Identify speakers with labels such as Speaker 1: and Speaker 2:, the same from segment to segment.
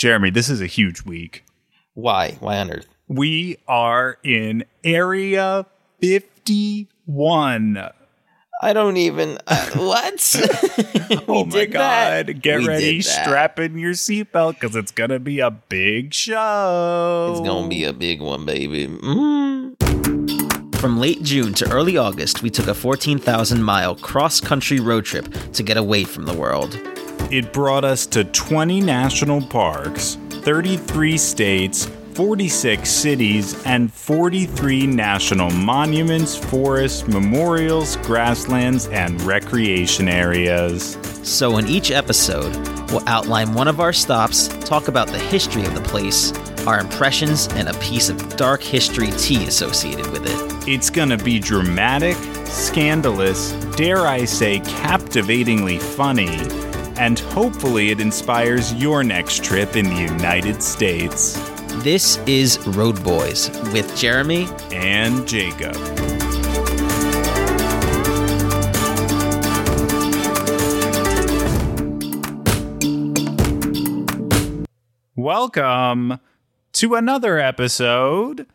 Speaker 1: Jeremy, this is a huge week.
Speaker 2: Why? Why on earth?
Speaker 1: We are in Area 51.
Speaker 2: I don't even. Uh, what?
Speaker 1: oh my god!
Speaker 2: That.
Speaker 1: Get
Speaker 2: We
Speaker 1: ready,
Speaker 2: did
Speaker 1: strap in your seatbelt because it's gonna be a big show.
Speaker 2: It's gonna be a big one, baby. Mm. From late June to early August, we took a 14,000 mile cross country road trip to get away from the world.
Speaker 1: It brought us to 20 national parks, 33 states, 46 cities, and 43 national monuments, forests, memorials, grasslands, and recreation areas.
Speaker 2: So, in each episode, we'll outline one of our stops, talk about the history of the place, our impressions, and a piece of dark history tea associated with it.
Speaker 1: It's gonna be dramatic, scandalous, dare I say, captivatingly funny, and hopefully it inspires your next trip in the United States.
Speaker 2: This is Road Boys with Jeremy.
Speaker 1: And Jacob. Welcome to another episode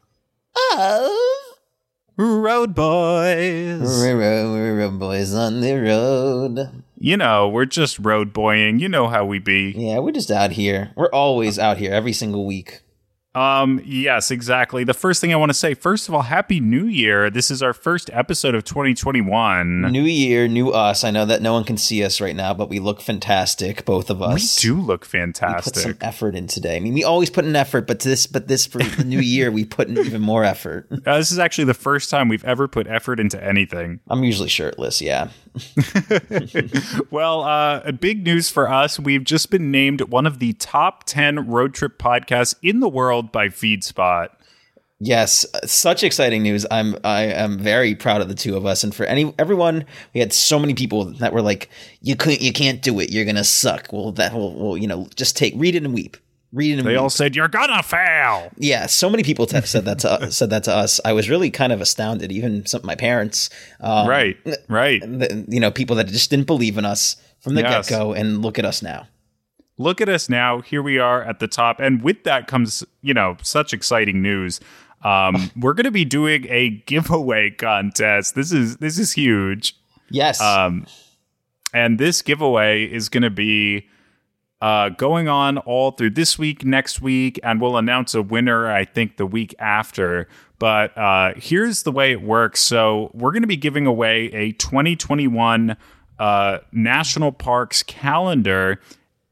Speaker 2: of
Speaker 1: Road Boys.
Speaker 2: we're Road boys on the road.
Speaker 1: You know, we're just road boying. You know how we be.
Speaker 2: Yeah, we're just out here. We're always out here every single week.
Speaker 1: Um, yes, exactly. The first thing I want to say, first of all, Happy New Year. This is our first episode of 2021.
Speaker 2: New year, new us. I know that no one can see us right now, but we look fantastic, both of us.
Speaker 1: We do look fantastic.
Speaker 2: We put some effort in today. I mean, we always put in effort, but this, but this for the new year, we put in even more effort.
Speaker 1: Uh, this is actually the first time we've ever put effort into anything.
Speaker 2: I'm usually shirtless. Yeah.
Speaker 1: Well, uh, big news for us. We've just been named one of the top 10 road trip podcasts in the world by FeedSpot.
Speaker 2: Yes, such exciting news. I'm I am very proud of the two of us, and for any everyone, we had so many people that were like, "You couldn't, you can't do it. You're gonna suck." Well, that will, will you know, just take read it and weep, read it and
Speaker 1: They all said, You're gonna fail.
Speaker 2: yeah, so many people t- said that to said that to us. I was really kind of astounded. Even some of my parents, um,
Speaker 1: right, right.
Speaker 2: the- you know, people that just didn't believe in us from the
Speaker 1: Yes.
Speaker 2: get go, and look at us now.
Speaker 1: Look at us now. Here we are at the top. And with that comes, you know, such exciting news. Um, we're going to be doing a giveaway contest. This is this is huge.
Speaker 2: Yes,
Speaker 1: Um, and this giveaway is going to be uh, going on all through this week, next week, and we'll announce a winner, I think, the week after. But uh, here's the way it works. So we're going to be giving away a 2021 uh, National Parks calendar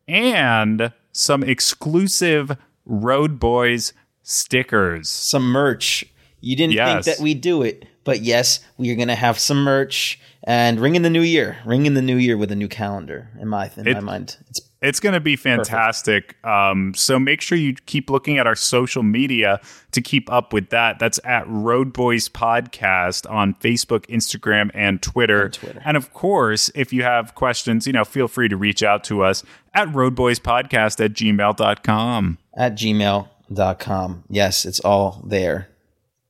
Speaker 1: and some exclusive Road Boys stickers.
Speaker 2: some merch. You didn't
Speaker 1: Yes.
Speaker 2: think that we'd do it, but yes, we are going to have some merch and ring in the new year. Ring in the new year with a new calendar. In my in
Speaker 1: It-
Speaker 2: my mind, it's
Speaker 1: It's going to be fantastic. Um, so make sure you keep looking at our social media to keep up with that. That's at Road Boys Podcast on Facebook, Instagram, and Twitter.
Speaker 2: Twitter.
Speaker 1: And of course, if you have questions, you know, feel free to reach out to us at roadboyspodcast at gmail.com.
Speaker 2: at gmail.com. Yes, it's all there.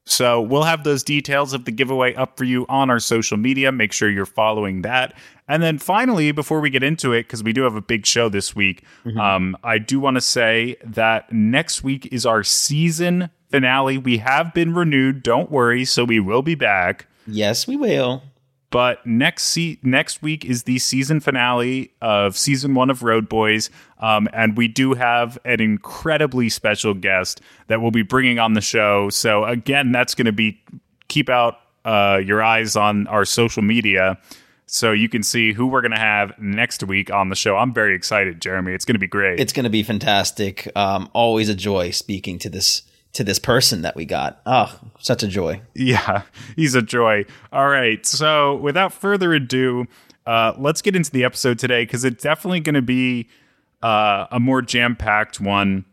Speaker 1: So we'll have those details of the giveaway up for you on our social media. Make sure you're following that. And then finally, before we get into it, because we do have a big show this week, um, I do want to say that next week is our season finale. We have been renewed. Don't worry. So we will be back.
Speaker 2: Yes, we will.
Speaker 1: But next se- next week is the season finale of season one of Road Boys, um, and we do have an incredibly special guest that we'll be bringing on the show. So again, that's going to be keep out uh, your eyes on our social media so you can see who we're going to have next week on the show. I'm very excited, Jeremy. It's going to be great.
Speaker 2: It's going to be fantastic. Um, always a joy speaking to this to this person that we got. Oh, such a joy.
Speaker 1: Yeah, he's a joy. All right. So without further ado, uh, let's get into the episode today because it's definitely going to be uh, a more jam packed one.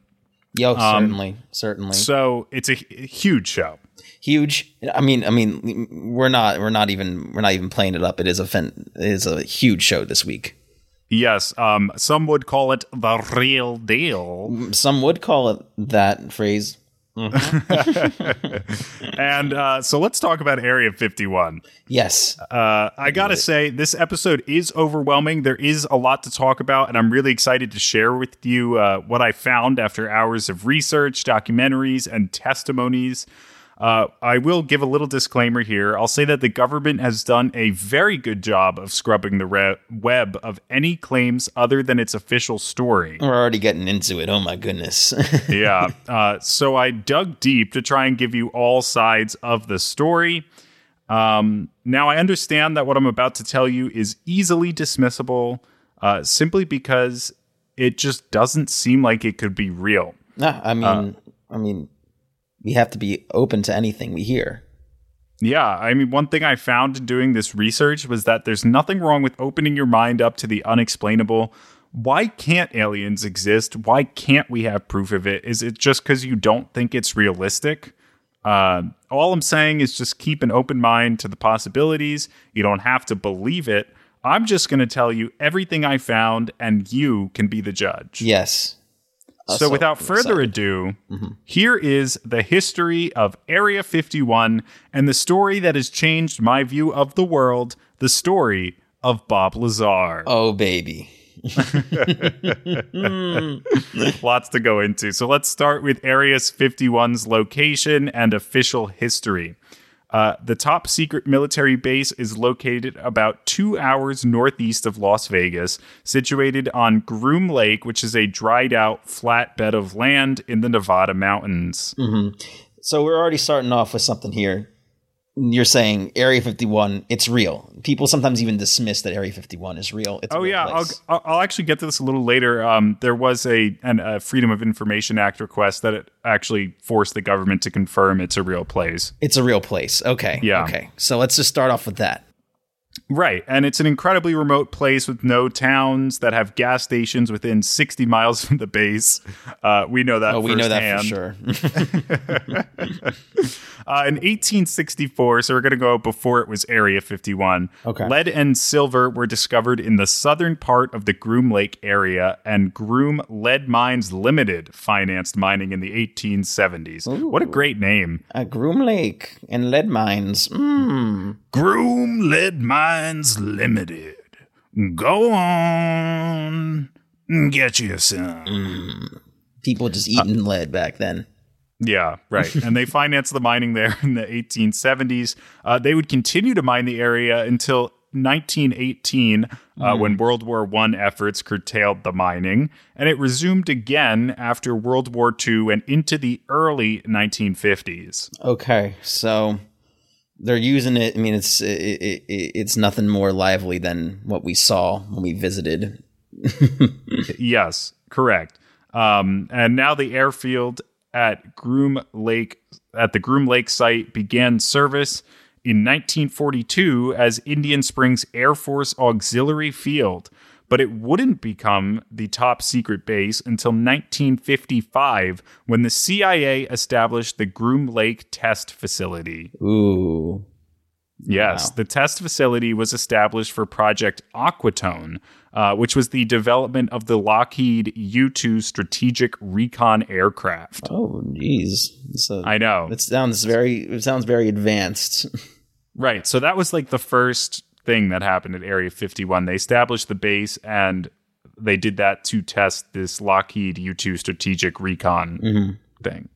Speaker 2: Yo, certainly, certainly.
Speaker 1: So it's a huge show.
Speaker 2: Huge. I mean, I mean, we're not, we're not even, we're not even playing it up. It is a, fin- it is a huge show this week.
Speaker 1: Yes. Um, some would call it the real deal.
Speaker 2: Some would call it that phrase
Speaker 1: and uh, so let's talk about Area 51.
Speaker 2: Yes.
Speaker 1: Uh, I gotta say, this episode is overwhelming. There is a lot to talk about, and I'm really excited to share with you uh, what I found after hours of research, documentaries, and testimonies. Uh, I will give a little disclaimer here. I'll say that the government has done a very good job of scrubbing the re- web of any claims other than its official story.
Speaker 2: We're already getting into it. Oh my goodness.
Speaker 1: yeah. Uh, so I dug deep to try and give you all sides of the story. Um, now, I understand that what I'm about to tell you is easily dismissible uh, simply because it just doesn't seem like it could be real.
Speaker 2: no, I mean, I mean, we have to be open to anything we hear.
Speaker 1: Yeah, I mean, one thing I found in doing this research was that there's nothing wrong with opening your mind up to the unexplainable. Why can't aliens exist? Why can't we have proof of it? Is it just because you don't think it's realistic? Uh, all I'm saying is just keep an open mind to the possibilities. You don't have to believe it. I'm just going to tell you everything I found, and you can be the judge.
Speaker 2: Yes.
Speaker 1: So, without further ado, mm-hmm. here is the history of Area 51 and the story that has changed my view of the world the story of Bob Lazar.
Speaker 2: Oh baby.
Speaker 1: Lots to go into. So, let's start with Area 51's location and official history. Uh, the top secret military base is located about two hours northeast of Las Vegas, situated on Groom Lake, which is a dried out flat bed of land in the Nevada mountains.
Speaker 2: So we're already starting off with something here. You're saying Area 51, it's real. People sometimes even dismiss that Area 51 is real. It's
Speaker 1: Oh
Speaker 2: real
Speaker 1: yeah, I'll. I'll actually get to this a little later. Um, there was a an, a Freedom of Information Act request that it actually forced the government to confirm it's a real place.
Speaker 2: It's a real place. Okay.
Speaker 1: Yeah.
Speaker 2: Okay. So let's just start off with that.
Speaker 1: Right, and it's an incredibly remote place with no towns that have gas stations within 60 miles from the base. Uh, we know that.
Speaker 2: Oh, we know that for sure.
Speaker 1: Uh, in 1864, so we're going to go before it was Area 51.
Speaker 2: Okay.
Speaker 1: Lead and silver were discovered in the southern part of the Groom Lake area, and Groom Lead Mines Limited financed mining in the 1870s. What a great name.
Speaker 2: uh, Groom Lake and lead mines. Mm.
Speaker 1: Groom Lead Mines Limited. Go on, get you some.
Speaker 2: People just eating lead back then.
Speaker 1: Yeah, right. and they financed the mining there in the 1870s. Uh, they would continue to mine the area until 1918, uh, when World War One efforts curtailed the mining, and it resumed again after World War II and into the early 1950s.
Speaker 2: Okay. So they're using it. I mean, it's it, it, it- it's nothing more lively than what we saw when we visited.
Speaker 1: Yes, correct. Um, and now the airfield at Groom Lake at the Groom Lake site began service in 1942 as Indian Springs Air Force Auxiliary Field, but it wouldn't become the top secret base until 1955 when the CIA established the Groom Lake Test Facility.
Speaker 2: Ooh.
Speaker 1: Yes,
Speaker 2: Wow.
Speaker 1: the test facility was established for Project Aquatone, uh, which was the development of the Lockheed U 2 strategic recon aircraft.
Speaker 2: Oh, geez. So
Speaker 1: I know.
Speaker 2: It sounds very. It sounds very advanced.
Speaker 1: Right. So that was like the first thing that happened at Area 51. They established the base and they did that to test this Lockheed U 2 strategic recon
Speaker 2: Mm-hmm.
Speaker 1: thing.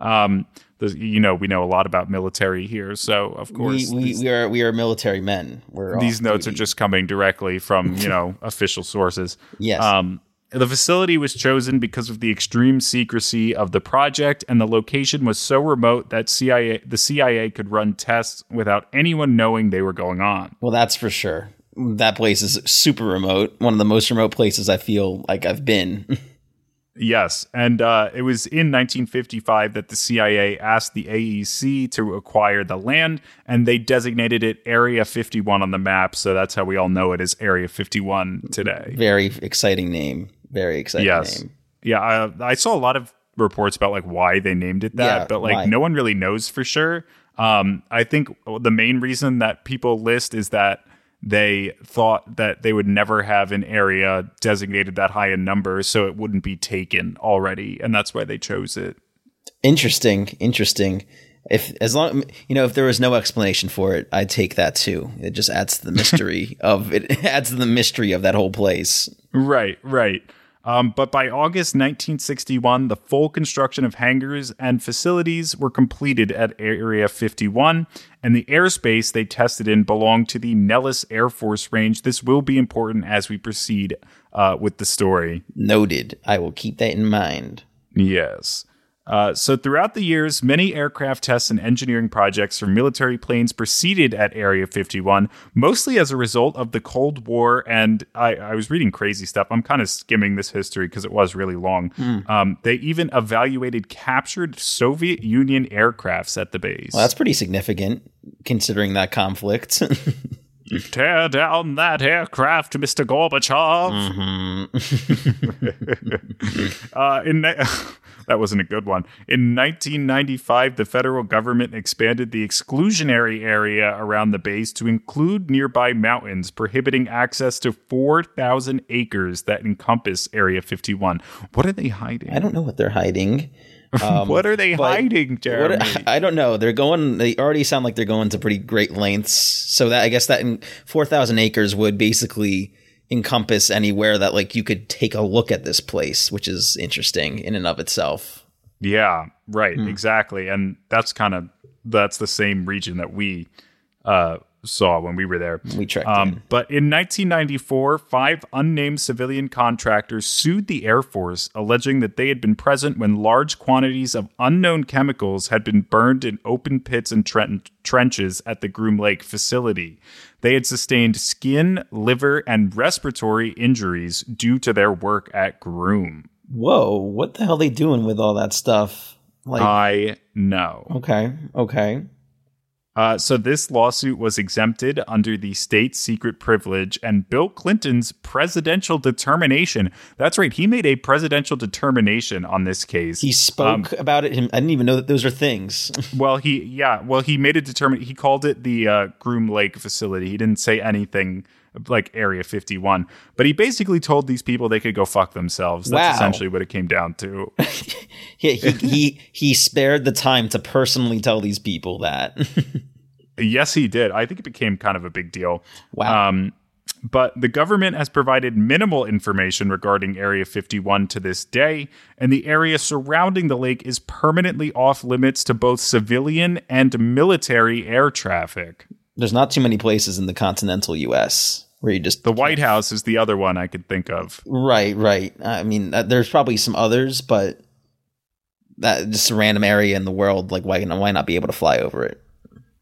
Speaker 1: Um, the, you know, we know a lot about military here. So, of course,
Speaker 2: we,
Speaker 1: these-
Speaker 2: we are we are military men. We're
Speaker 1: these notes are just coming directly from you know official sources.
Speaker 2: Yes.
Speaker 1: Um, the facility was chosen because of the extreme secrecy of the project, and the location was so remote that CIA the CIA could run tests without anyone knowing they were going on.
Speaker 2: Well, that's for sure. That place is super remote. One of the most remote places I feel like I've been.
Speaker 1: Yes, and uh, it was in 1955 that the CIA asked the AEC to acquire the land, and they designated it Area 51 on the map. So that's how we all know it as Area 51 today.
Speaker 2: Very exciting name. Very exciting
Speaker 1: Yes.
Speaker 2: name.
Speaker 1: Yeah, I, I saw a lot of reports about like why they named it that,
Speaker 2: Yeah,
Speaker 1: but like
Speaker 2: why?
Speaker 1: no one really knows for sure. Um, I think the main reason that people list is that they thought that they would never have an area designated that high in numbers, so it wouldn't be taken already, and that's why they chose it.
Speaker 2: Interesting, interesting. If as long you know, if there was no explanation for it, I'd take that too. It just adds to the mystery of it. Adds to the mystery of that whole place.
Speaker 1: Right, right. Um, but by August 1961, the full construction of hangars and facilities were completed at Area 51, and the airspace they tested in belonged to the Nellis Air Force Range. This will be important as we proceed uh, with the story.
Speaker 2: Noted. I will keep that in mind.
Speaker 1: Yes. Uh, so, throughout the years, many aircraft tests and engineering projects for military planes proceeded at Area 51, mostly as a result of the Cold War. And I, I was reading crazy stuff. I'm kind of skimming this history because it was really long.
Speaker 2: Mm.
Speaker 1: Um, they even evaluated captured Soviet Union aircrafts at the base.
Speaker 2: Well, that's pretty significant considering that conflict.
Speaker 1: Tear down that aircraft, Mr. Gorbachev.
Speaker 2: Mm-hmm.
Speaker 1: uh, in that wasn't a good one. In 1995, the federal government expanded the exclusionary area around the base to include nearby mountains, prohibiting access to 4,000 acres that encompass Area 51. What are they hiding?
Speaker 2: I don't know what they're hiding. Um,
Speaker 1: what are they hiding, Jeremy?
Speaker 2: What, I don't know. They're going. They already sound like they're going to pretty great lengths. So that I guess that in four thousand acres would basically encompass anywhere that like you could take a look at this place, which is interesting in and of itself.
Speaker 1: Yeah, right,
Speaker 2: Hmm.
Speaker 1: exactly. And that's kind of that's the same region that we uh saw when we were there.
Speaker 2: We trekked
Speaker 1: Um,
Speaker 2: in.
Speaker 1: but in 1994, five unnamed civilian contractors sued the Air Force, alleging that they had been present when large quantities of unknown chemicals had been burned in open pits and tren- trenches at the Groom Lake facility. They had sustained skin, liver, and respiratory injuries due to their work at Groom.
Speaker 2: Whoa, what the hell are they doing with all that stuff? Like,
Speaker 1: I know.
Speaker 2: okay, okay.
Speaker 1: Uh, so this lawsuit was exempted under the state secret privilege and Bill Clinton's presidential determination. That's right. He made a presidential determination on this case.
Speaker 2: He spoke about it. Him, I didn't even know that those are things.
Speaker 1: well, he yeah. Well, he made a determine. He called it the uh, Groom Lake facility. He didn't say anything like Area 51, but he basically told these people they could go fuck themselves. That's
Speaker 2: Wow.
Speaker 1: essentially what it came down to.
Speaker 2: he, he he he spared the time to personally tell these people that.
Speaker 1: Yes, he did. I think it became kind of a big deal.
Speaker 2: Wow.
Speaker 1: Um, but the government has provided minimal information regarding Area 51 to this day, and the area surrounding the lake is permanently off limits to both civilian and military air traffic.
Speaker 2: There's not too many places in the continental U.S. where you just
Speaker 1: The White House is the other one I could think of.
Speaker 2: Right, right. I mean, uh, there's probably some others, but that just a random area in the world. Like, why why not be able to fly over it?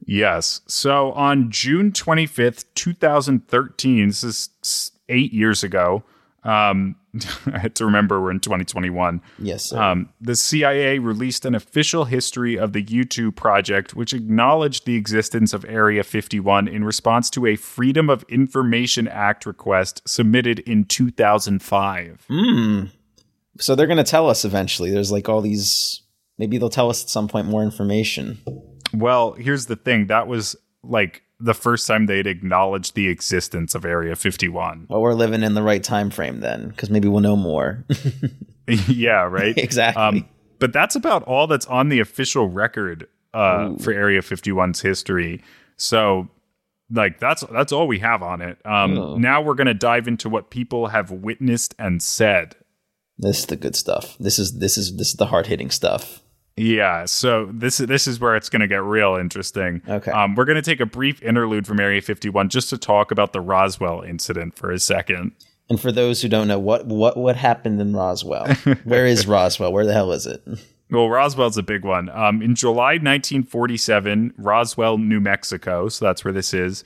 Speaker 1: Yes. So on June 25th, 2013, this is eight years ago. Um, I had to remember we're in 2021.
Speaker 2: Yes, sir.
Speaker 1: Um, the CIA released an official history of the U2 project, which acknowledged the existence of Area 51 in response to a Freedom of Information Act request submitted in 2005.
Speaker 2: Mm. So they're gonna tell us eventually. There's like all these. Maybe they'll tell us at some point more information.
Speaker 1: Well, here's the thing that was like the first time they'd acknowledged the existence of Area 51.
Speaker 2: Well, we're living in the right time frame then, because maybe we'll know more.
Speaker 1: yeah, right?
Speaker 2: exactly.
Speaker 1: Um, but that's about all that's on the official record uh, for Area 51's history. So, like that's that's all we have on it. Um. Now we're gonna dive into what people have witnessed and said.
Speaker 2: this is the good stuff. This is this is this is the hard hitting stuff.
Speaker 1: Yeah, so this this is where it's going to get real interesting.
Speaker 2: Okay.
Speaker 1: um, we're going to take a brief interlude from Area 51 just to talk about the Roswell incident for a second.
Speaker 2: And for those who don't know, what what what happened in Roswell? Where is Roswell? Where the hell is it?
Speaker 1: Well, Roswell's a big one. Um, in July 1947, Roswell, New Mexico, so that's where this is,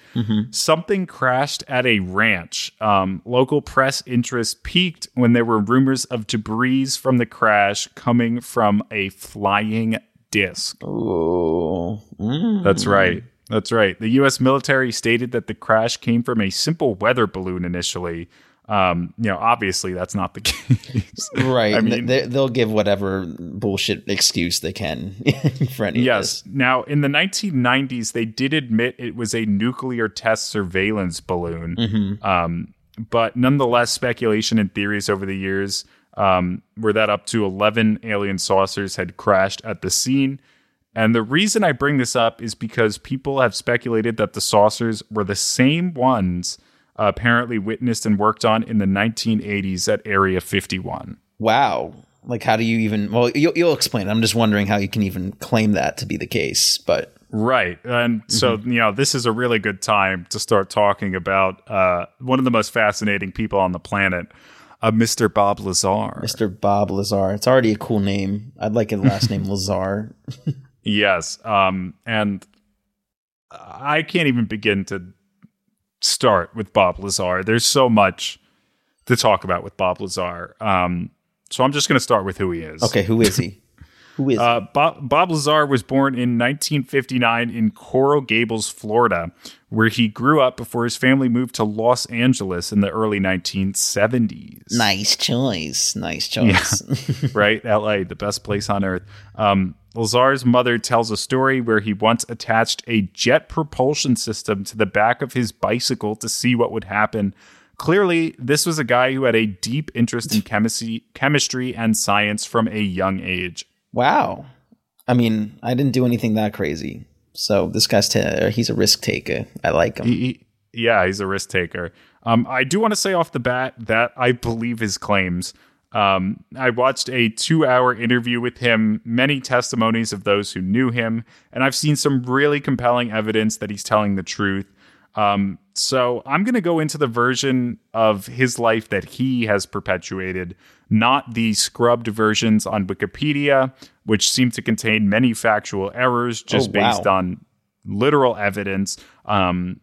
Speaker 1: something crashed at a ranch. Um, local press interest peaked when there were rumors of debris from the crash coming from a flying disc.
Speaker 2: Ooh. Mm.
Speaker 1: That's right. That's right. The U.S. military stated that the crash came from a simple weather balloon initially. Um, you know, obviously that's not the case.
Speaker 2: Right.
Speaker 1: I mean-
Speaker 2: they, they'll give whatever bullshit excuse they can for any
Speaker 1: Yes. Now, in the 1990s, they did admit it was a nuclear test surveillance balloon.
Speaker 2: this. hmm
Speaker 1: Um, but nonetheless, speculation and theories over the years um, where that up to 11 alien saucers had crashed at the scene. And the reason I bring this up is because people have speculated that the saucers were the same ones apparently witnessed and worked on in the 1980s at Area 51.
Speaker 2: Wow. Like, how do you even? Well, you'll, you'll explain. I'm just wondering how you can even claim that to be the case. But
Speaker 1: Right. And so, you know, this is a really good time to start talking about uh, one of the most fascinating people on the planet, uh, Mr. Bob Lazar.
Speaker 2: Mr. Bob Lazar, it's already a cool name. I'd like a last name Lazar.
Speaker 1: Yes. Um, and I can't even begin to start with Bob Lazar. There's so much to talk about with Bob Lazar. Um, so I'm just going to start with who he is.
Speaker 2: Okay, who is he? Who is
Speaker 1: Uh, Bob, Bob Lazar was born in 1959 in Coral Gables, Florida, where he grew up before his family moved to Los Angeles in the early 1970s.
Speaker 2: Nice choice. Nice choice.
Speaker 1: right? LA, the best place on earth. Um, Lazar's mother tells a story where he once attached a jet propulsion system to the back of his bicycle to see what would happen. Clearly, this was a guy who had a deep interest in chemistry, chemistry and science from a young age.
Speaker 2: Wow. I mean, I didn't do anything that crazy. So this guy's t- he's a risk taker. I like him.
Speaker 1: He, he- yeah, he's a risk taker. Um, I do want to say off the bat that I believe his claims. Um, I watched a two hour interview with him, many testimonies of those who knew him, and I've seen some really compelling evidence that he's telling the truth. Um, so I'm going to go into the version of his life that he has perpetuated, not the scrubbed versions on Wikipedia, which seem to contain many factual errors just
Speaker 2: Oh, wow.
Speaker 1: based on literal evidence. Um,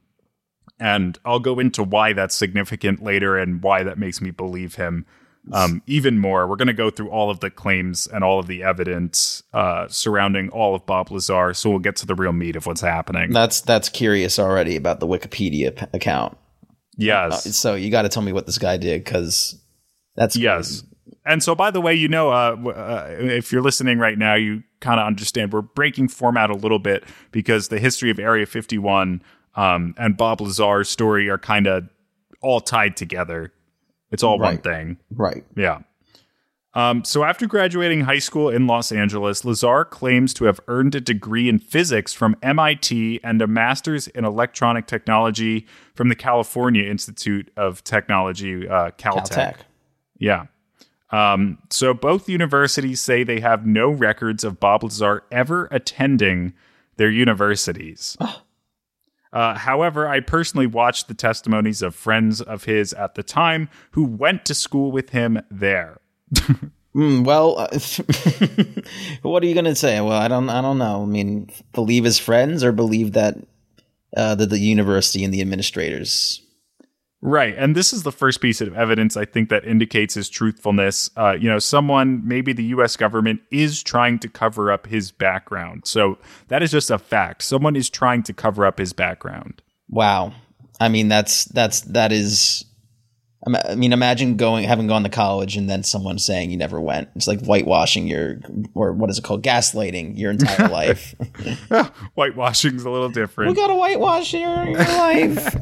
Speaker 1: and I'll go into why that's significant later and why that makes me believe him um, even more. We're going to go through all of the claims and all of the evidence uh, surrounding all of Bob Lazar, so we'll get to the real meat of what's happening.
Speaker 2: That's that's curious already about the Wikipedia p- account.
Speaker 1: yes,
Speaker 2: So you got to tell me what this guy did because that's
Speaker 1: yes. And so, by the way, you know, uh, uh, if you're listening right now, you kind of understand we're breaking format a little bit because the history of Area 51 um, and Bob Lazar's story are kind of all tied together. It's all one thing.
Speaker 2: right.
Speaker 1: Yeah. Um, so after graduating high school in Los Angeles, Lazar claims to have earned a degree in physics from MIT and a master's in electronic technology from the California Institute of Technology, uh, Caltech.
Speaker 2: Caltech.
Speaker 1: Yeah. Um, so both universities say they have no records of Bob Lazar ever attending their universities. Uh, however, I personally watched the testimonies of friends of his at the time who went to school with him there.
Speaker 2: Mm, well, uh, what are you gonna say? Well, I don't. I don't know. I mean, believe his friends or believe that uh, the, the university and the administrators.
Speaker 1: Right. And this is the first piece of evidence I think that indicates his truthfulness. Uh, you know, someone, maybe the US government, is trying to cover up his background. So that is just a fact. Someone is trying to cover up his background.
Speaker 2: Wow. I mean, that's that's that is. I mean, imagine going having gone to college and then someone saying you never went. It's like whitewashing your or what is it called? Gaslighting your entire life.
Speaker 1: Whitewashing's a little different.
Speaker 2: we gotta whitewash your, your life.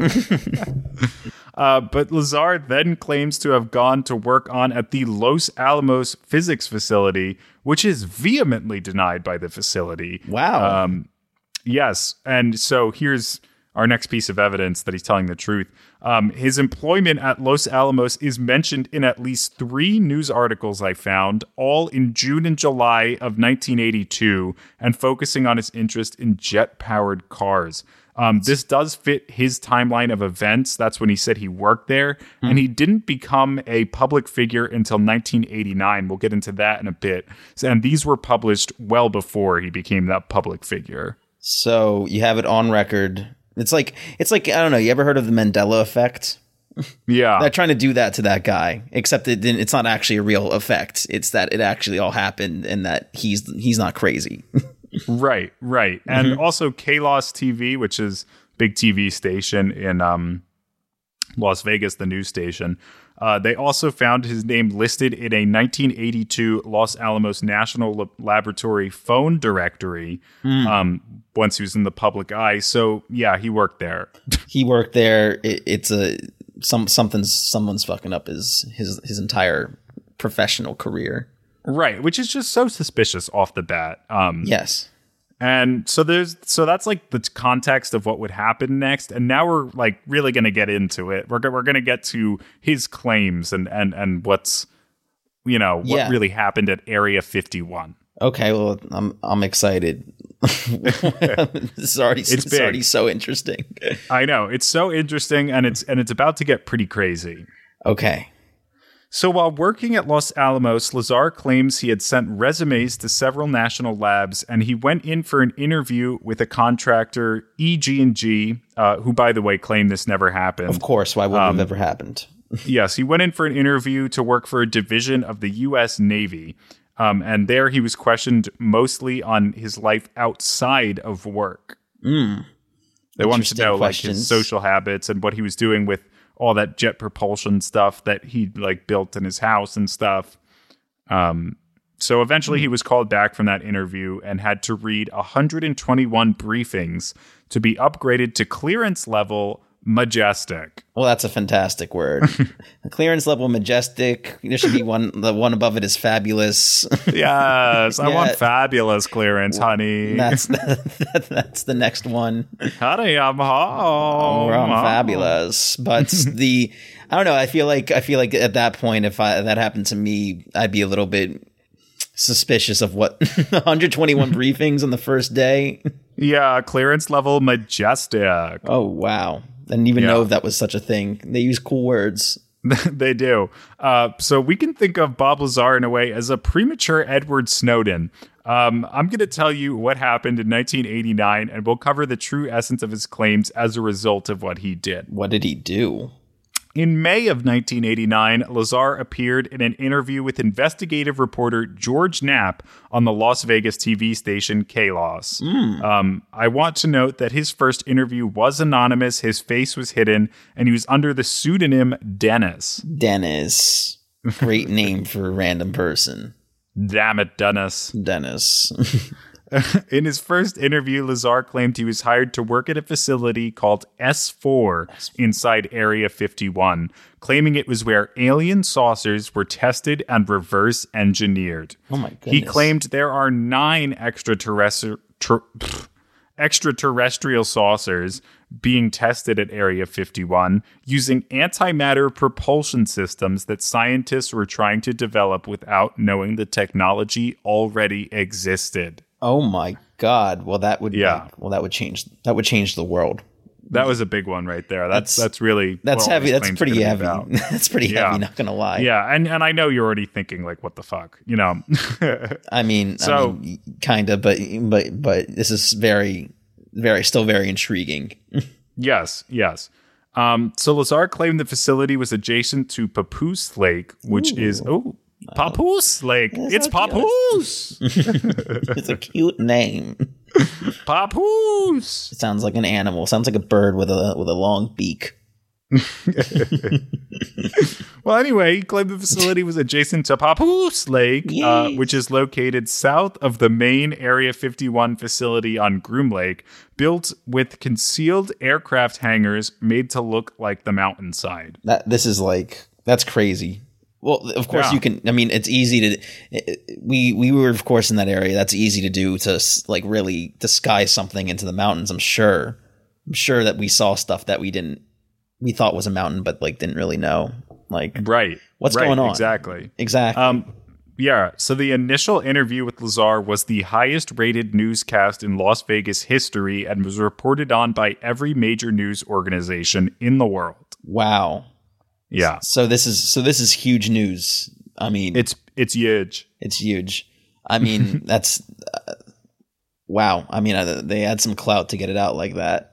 Speaker 1: Uh, but Lazar then claims to have gone to work on at the Los Alamos physics facility, which is vehemently denied by the facility.
Speaker 2: Wow.
Speaker 1: Um, yes. And so here's our next piece of evidence that he's telling the truth. Um, his employment at Los Alamos is mentioned in at least three news articles I found, all in June and July of 1982, and focusing on his interest in jet powered cars. Um, this does fit his timeline of events. That's when he said he worked there, and he didn't become a public figure until 1989. We'll get into that in a bit. And these were published well before he became that public figure.
Speaker 2: so you have it on record. It's like it's like I don't know. You ever heard of the Mandela effect?
Speaker 1: Yeah.
Speaker 2: They're trying to do that to that guy, except it didn't, it's not actually a real effect. It's that it actually all happened and that he's he's not crazy.
Speaker 1: Right, right. And also Kalos TV, which is big TV station in um, Las Vegas, the news station. Uh, they also found his name listed in a 1982 Los Alamos National Laboratory phone directory um, once he was in the public eye. So, yeah, he worked there.
Speaker 2: he worked there. It, it's a some something's someone's fucking up his his his entire professional career.
Speaker 1: Right, which is just so suspicious off the bat. Um,
Speaker 2: Yes.
Speaker 1: And so there's so that's like the context of what would happen next. And now we're like really going to get into it. We're we're going to get to his claims and and and what's you know what
Speaker 2: Yeah.
Speaker 1: really happened at Area 51.
Speaker 2: Okay, well, I'm I'm excited. this is already it's,
Speaker 1: big.
Speaker 2: already so interesting.
Speaker 1: I know it's so interesting and it's and it's about to get pretty crazy.
Speaker 2: Okay.
Speaker 1: So while working at Los Alamos, Lazar claims he had sent resumes to several national labs, and he went in for an interview with a contractor, EG&G, uh, who, by the way, claimed this never happened.
Speaker 2: Of course, why would
Speaker 1: Um,
Speaker 2: it have ever happened?
Speaker 1: Yes, he went in for an interview to work for a division of the U.S. Navy. Um, and there he was questioned mostly on his life outside of work.
Speaker 2: Mm.
Speaker 1: They wanted to know like his social habits and what he was doing with all that jet propulsion stuff that he like built in his house and stuff. Um, so eventually he was called back from that interview and had to read 121 briefings to be upgraded to clearance level majestic.
Speaker 2: Well, that's a fantastic word. clearance level majestic. There should be one. The one above it is fabulous.
Speaker 1: Yes, I want fabulous clearance, honey.
Speaker 2: that's the, that's the next one.
Speaker 1: honey, I'm home.
Speaker 2: We're on
Speaker 1: Oh.
Speaker 2: fabulous, but the I don't know. I feel like I feel like at that point, if I, that happened to me, I'd be a little bit suspicious of what 121 briefings on the first day.
Speaker 1: Yeah, clearance level majestic.
Speaker 2: Oh wow! I didn't even
Speaker 1: Yeah.
Speaker 2: know if that was such a thing. They use cool words.
Speaker 1: they do. Uh, so we can think of Bob Lazar in a way as a premature Edward Snowden. Um, I'm going to tell you what happened in 1989, and we'll cover the true essence of his claims as a result of what he did.
Speaker 2: What did he do?
Speaker 1: In May of 1989, Lazar appeared in an interview with investigative reporter George Knapp on the Las Vegas TV station KLAS. Um, I want to note that his first interview was anonymous, his face was hidden, and he was under the pseudonym Dennis.
Speaker 2: Dennis. Great name for a random person.
Speaker 1: Damn it, Dennis.
Speaker 2: Dennis.
Speaker 1: In his first interview, Lazar claimed he was hired to work at a facility called S4 inside Area 51, claiming it was where alien saucers were tested and reverse engineered.
Speaker 2: Oh my goodness.
Speaker 1: He claimed there are nine extraterrestrial. Ter- extraterrestrial saucers being tested at Area 51 using antimatter propulsion systems that scientists were trying to develop without knowing the technology already existed.
Speaker 2: Oh my god. Well, that would
Speaker 1: Yeah.
Speaker 2: like, well that would change that would change the world.
Speaker 1: That was a big one right there. That's
Speaker 2: That's-
Speaker 1: that's, really
Speaker 2: That's heavy. That's pretty heavy. That's pretty
Speaker 1: Yeah.
Speaker 2: heavy. Not gonna lie.
Speaker 1: Yeah, and and I know you're already thinking like, what the fuck, you know?
Speaker 2: I mean,
Speaker 1: So-
Speaker 2: I mean, kind of, but but but this is very, very still very intriguing.
Speaker 1: yes, yes. Um, so Lazar claimed the facility was adjacent to Papoose Lake, which is oh Papoose Lake. it's
Speaker 2: so cute.
Speaker 1: Papoose.
Speaker 2: it's a cute name.
Speaker 1: Papoose.
Speaker 2: It sounds like an animal. Sounds like a bird with a with a long beak.
Speaker 1: Well, anyway, he claimed the facility was adjacent to Papoose Lake, uh, which is located south of the main Area 51 facility on Groom Lake, built with concealed aircraft hangars made to look like the mountainside.
Speaker 2: That this is like that's crazy. Well, of course
Speaker 1: Yeah.
Speaker 2: you can. I mean, it's easy to. We we were of course in that area. That's easy to do to like really disguise something into the mountains. I'm sure. I'm sure that we saw stuff that we didn't. We thought was a mountain, but like didn't really know. Like
Speaker 1: Right.
Speaker 2: What's
Speaker 1: Right,
Speaker 2: going on?
Speaker 1: Exactly.
Speaker 2: exactly.
Speaker 1: Um, yeah. So the initial interview with Lazar was the highest rated newscast in Las Vegas history and was reported on by every major news organization in the world.
Speaker 2: wow.
Speaker 1: Yeah.
Speaker 2: So this is so this is huge news. I mean,
Speaker 1: It's it's huge.
Speaker 2: It's huge. I mean, that's uh, wow. I mean, uh, they had some clout to get it out like that.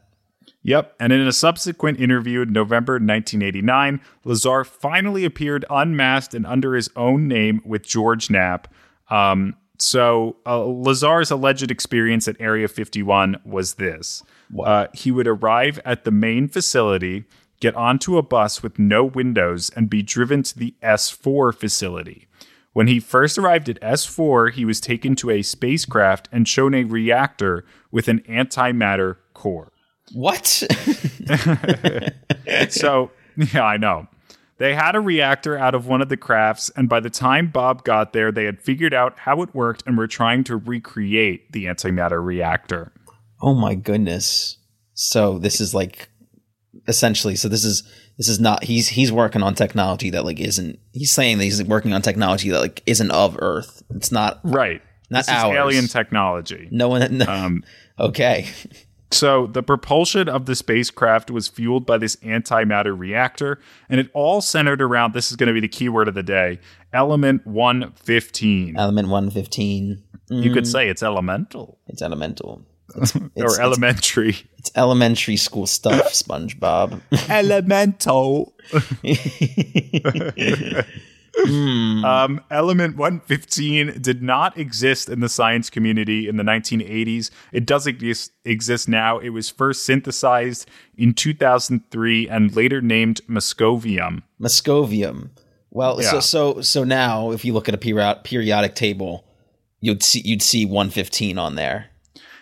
Speaker 1: Yep. And in a subsequent interview in November 1989, Lazar finally appeared unmasked and under his own name with George Knapp. Um, so uh, Lazar's alleged experience at Area 51 was this. Uh, he would arrive at the main facility, get onto a bus with no windows, and be driven to the S4 facility. When he first arrived at S4, he was taken to a spacecraft and shown a reactor with an antimatter core.
Speaker 2: What?
Speaker 1: So, yeah, I know. They had a reactor out of one of the crafts, and by the time Bob got there, they had figured out how it worked and were trying to recreate the antimatter reactor.
Speaker 2: Oh my goodness. So this is like essentially so this is this is not he's he's working on technology that like isn't he's saying that he's working on technology that like isn't of Earth. It's not
Speaker 1: Right.
Speaker 2: Not
Speaker 1: this
Speaker 2: ours.
Speaker 1: alien technology.
Speaker 2: no one no,
Speaker 1: Um,
Speaker 2: okay.
Speaker 1: So the propulsion of the spacecraft was fueled by this antimatter reactor, and it all centered around this is going to be the key word of the day element 115.
Speaker 2: Element 115.
Speaker 1: you could say it's elemental
Speaker 2: It's elemental. It's,
Speaker 1: or
Speaker 2: it's,
Speaker 1: elementary.
Speaker 2: it's elementary school stuff, SpongeBob.
Speaker 1: elemental. Um, element 115 did not exist in the science community in the 1980s. It does exist, exist now. It was first synthesized in 2003 and later named Moscovium.
Speaker 2: Moscovium. Well, so
Speaker 1: Yeah.
Speaker 2: so so now if you look at a period, periodic table, you'd see you'd see 115 on there.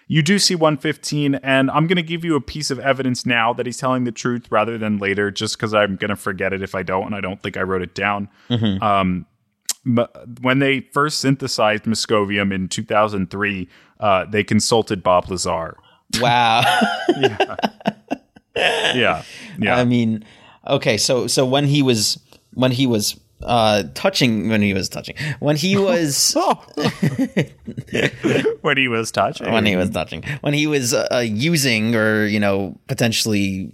Speaker 1: You do see 115, and I'm going to give you a piece of evidence now that he's telling the truth rather than later, just because I'm going to forget it if I don't, and I don't think I wrote it down. Um, but when they first synthesized Moscovium in 2003, uh, they consulted Bob Lazar.
Speaker 2: Wow.
Speaker 1: yeah. Yeah, yeah.
Speaker 2: I mean, okay, so so when he was when he was uh touching when he was touching when he was
Speaker 1: when he was touching.
Speaker 2: when he was touching when he was uh, using or you know potentially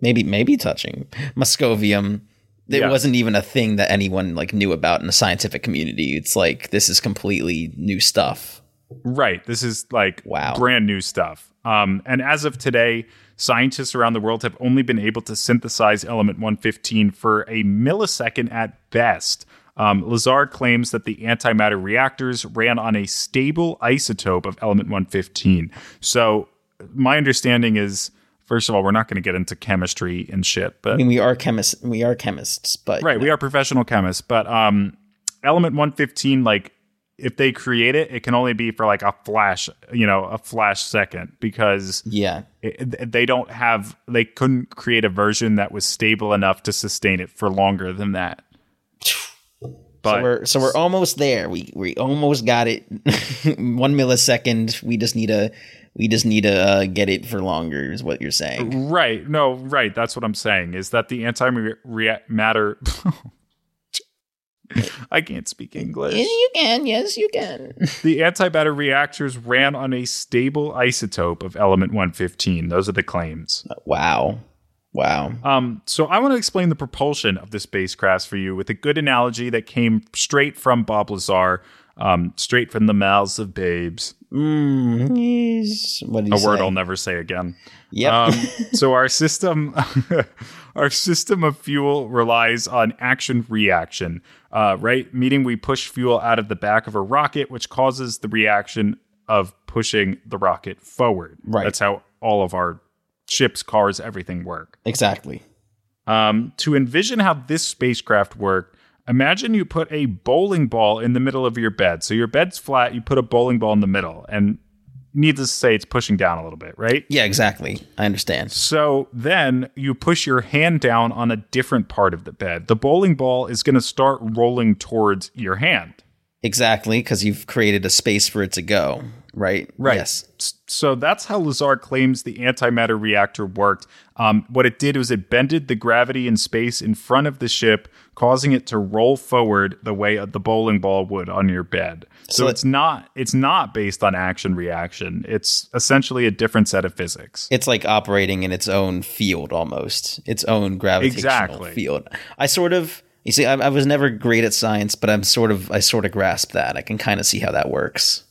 Speaker 2: maybe maybe touching Moscovium it
Speaker 1: Yeah.
Speaker 2: wasn't even a thing that anyone like knew about in the scientific community it's like this is completely new stuff
Speaker 1: Right. This is like
Speaker 2: Wow.
Speaker 1: brand new stuff. Um, and as of today, scientists around the world have only been able to synthesize element 115 for a millisecond at best. Um, Lazar claims that the antimatter reactors ran on a stable isotope of element 115. So, my understanding is, first of all, we're not going to get into chemistry and shit, but
Speaker 2: I mean we are chemists we are chemists but
Speaker 1: right we are professional chemists but um element 115 like if they create it it can only be for like a flash you know a flash second because
Speaker 2: yeah
Speaker 1: it, they don't have they couldn't create a version that was stable enough to sustain it for longer than that but
Speaker 2: so we're so we're almost there. We we almost got it. One millisecond. We just need to we just need to uh, get it for longer. Is what you're saying?
Speaker 1: right no right that's what i'm saying is that the antimatter i can't speak english
Speaker 2: you can. Yes, you can.
Speaker 1: The antimatter reactors ran on a stable isotope of element 115. Those are the claims.
Speaker 2: wow, wow.
Speaker 1: Um, so I want to explain the propulsion of the spacecraft for you with a good analogy that came straight from Bob Lazar, um, straight from the mouths of babes.
Speaker 2: Mm, yes. What
Speaker 1: A
Speaker 2: you
Speaker 1: word? I'll never say again.
Speaker 2: Yep.
Speaker 1: Um, so our system, our system of fuel relies on action reaction, uh, right? Meaning we push fuel out of the back of a rocket, which causes the reaction of pushing the rocket forward.
Speaker 2: Right.
Speaker 1: That's how all of our ships, cars, everything work.
Speaker 2: exactly.
Speaker 1: Um, to envision how this spacecraft worked, imagine you put a bowling ball in the middle of your bed. So your bed's flat, you put a bowling ball in the middle, and needless to say, it's pushing down a little bit, right?
Speaker 2: Yeah, exactly. I understand.
Speaker 1: So then you push your hand down on a different part of the bed. The bowling ball is going to start rolling towards your hand.
Speaker 2: Exactly, because you've created a space for it to go. Right. Yes.
Speaker 1: So that's how Lazar claims the antimatter reactor worked. Um, what it did was it bended the gravity in space in front of the ship, causing it to roll forward the way the bowling ball would on your bed. So,
Speaker 2: So
Speaker 1: it's not it's not based on action reaction. It's essentially a different set of physics.
Speaker 2: It's like operating in its own field almost, its own gravitational
Speaker 1: Exactly.
Speaker 2: field. I sort of, you see, I, I was never great at science, but I'm sort of, I sort of grasp that. I can kind of see how that works.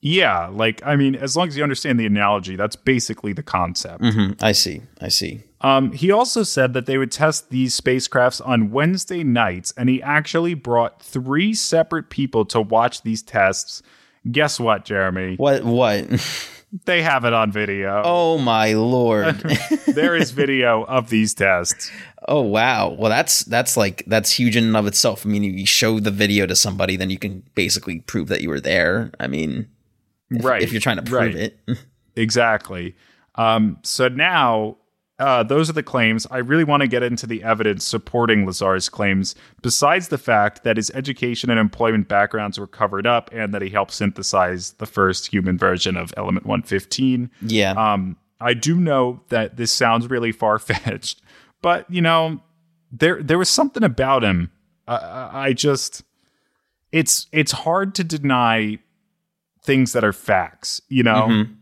Speaker 1: Yeah, like I mean, as long as you understand the analogy, that's basically the concept.
Speaker 2: Hmm, I see. I see.
Speaker 1: Um, he also said that they would test these spacecrafts on Wednesday nights, and he actually brought three separate people to watch these tests. Guess what, Jeremy?
Speaker 2: What? What?
Speaker 1: They have it on video.
Speaker 2: Oh my lord!
Speaker 1: There is video of these tests.
Speaker 2: oh wow! Well, that's that's like that's huge in and of itself. I mean, you show the video to somebody, then you can basically prove that you were there. I mean,
Speaker 1: right.
Speaker 2: if you're trying to prove
Speaker 1: right.
Speaker 2: it.
Speaker 1: Exactly. Um, so now uh, those are the claims. I really want to get into the evidence supporting Lazar's claims, besides the fact that his education and employment backgrounds were covered up and that he helped synthesize the first human version of Element 115.
Speaker 2: Yeah.
Speaker 1: Um, I do know that this sounds really far fetched, but you know, there there was something about him. I, I just, it's it's hard to deny things that are facts. You know.
Speaker 2: Mm-hmm.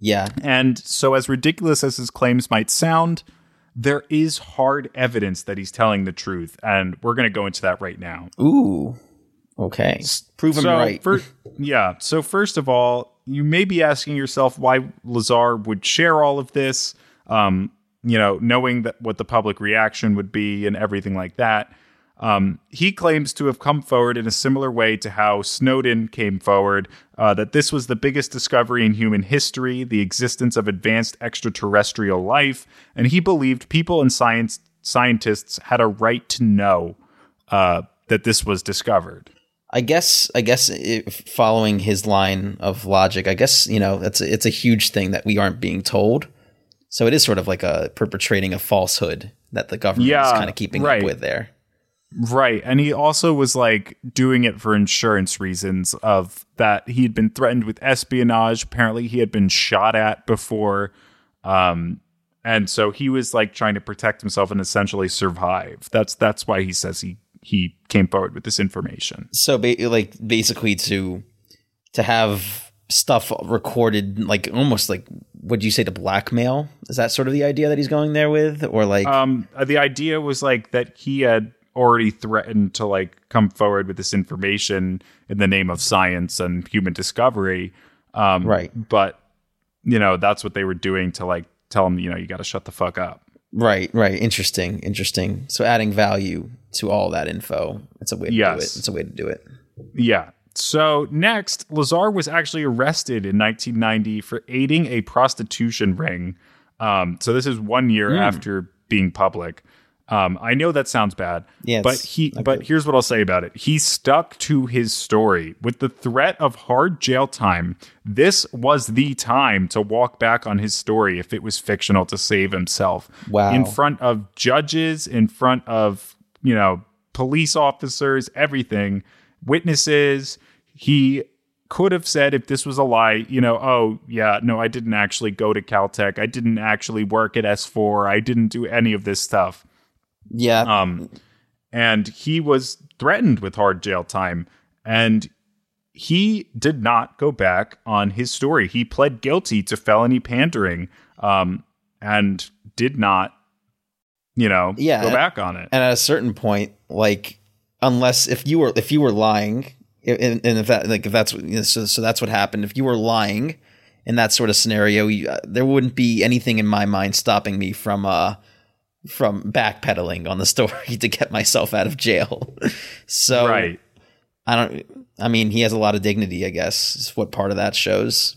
Speaker 2: Yeah.
Speaker 1: And so, as ridiculous as his claims might sound, there is hard evidence that he's telling the truth. And we're going to go into that right now.
Speaker 2: Ooh. Okay. Prove him
Speaker 1: so
Speaker 2: right.
Speaker 1: For, yeah. So, first of all, you may be asking yourself why Lazar would share all of this, um, you know, knowing that what the public reaction would be and everything like that. Um, he claims to have come forward in a similar way to how Snowden came forward, uh, that this was the biggest discovery in human history, the existence of advanced extraterrestrial life, and he believed people and science scientists had a right to know uh, that this was discovered.
Speaker 2: I guess I guess if following his line of logic, I guess you know it's a, it's a huge thing that we aren't being told. So it is sort of like a perpetrating a falsehood that the government
Speaker 1: Yeah,
Speaker 2: is kind of keeping
Speaker 1: right.
Speaker 2: up with there.
Speaker 1: Right. And he also was like doing it for insurance reasons of that he had been threatened with espionage. Apparently he had been shot at before. Um and so he was like trying to protect himself and essentially survive. That's that's why he says he he came forward with this information.
Speaker 2: So ba- like basically to to have stuff recorded like almost like would you say to blackmail? Is that sort of the idea that he's going there with or like
Speaker 1: Um uh, the idea was like that he had already threatened to like come forward with this information in the name of science and human discovery. Um
Speaker 2: Right.
Speaker 1: but you know, that's what they were doing to like tell them you know, you got to shut the fuck up.
Speaker 2: Right, right. Interesting, interesting. So adding value to all that info. It's a way to do
Speaker 1: Yes.
Speaker 2: it. It's a way to do it.
Speaker 1: Yeah. So next, Lazar was actually arrested in 1990 for aiding a prostitution ring. Um, so this is one year after being public. Um, I know that sounds bad,
Speaker 2: Yeah,
Speaker 1: but he.
Speaker 2: not
Speaker 1: But here's what I'll say about it: he stuck to his story with the threat of hard jail time. This was the time to walk back on his story if it was fictional to save himself.
Speaker 2: Wow.
Speaker 1: In front of judges, in front of you know police officers, everything, witnesses. He could have said if this was a lie, you know, oh yeah, no, I didn't actually go to Caltech. I didn't actually work at S4. I didn't do any of this stuff.
Speaker 2: Yeah.
Speaker 1: Um, and he was threatened with hard jail time, and he did not go back on his story. He pled guilty to felony pandering, um, and did not, you know,
Speaker 2: Yeah.
Speaker 1: go back on it.
Speaker 2: and at a certain point, like unless if you were if you were lying, and, and if that like if that's you know, so so that's what happened. If you were lying in that sort of scenario, you, uh, there wouldn't be anything in my mind stopping me from uh from backpedaling on the story to get myself out of jail. so
Speaker 1: right.
Speaker 2: I don't. I mean, he has a lot of dignity. I guess is what part of that shows.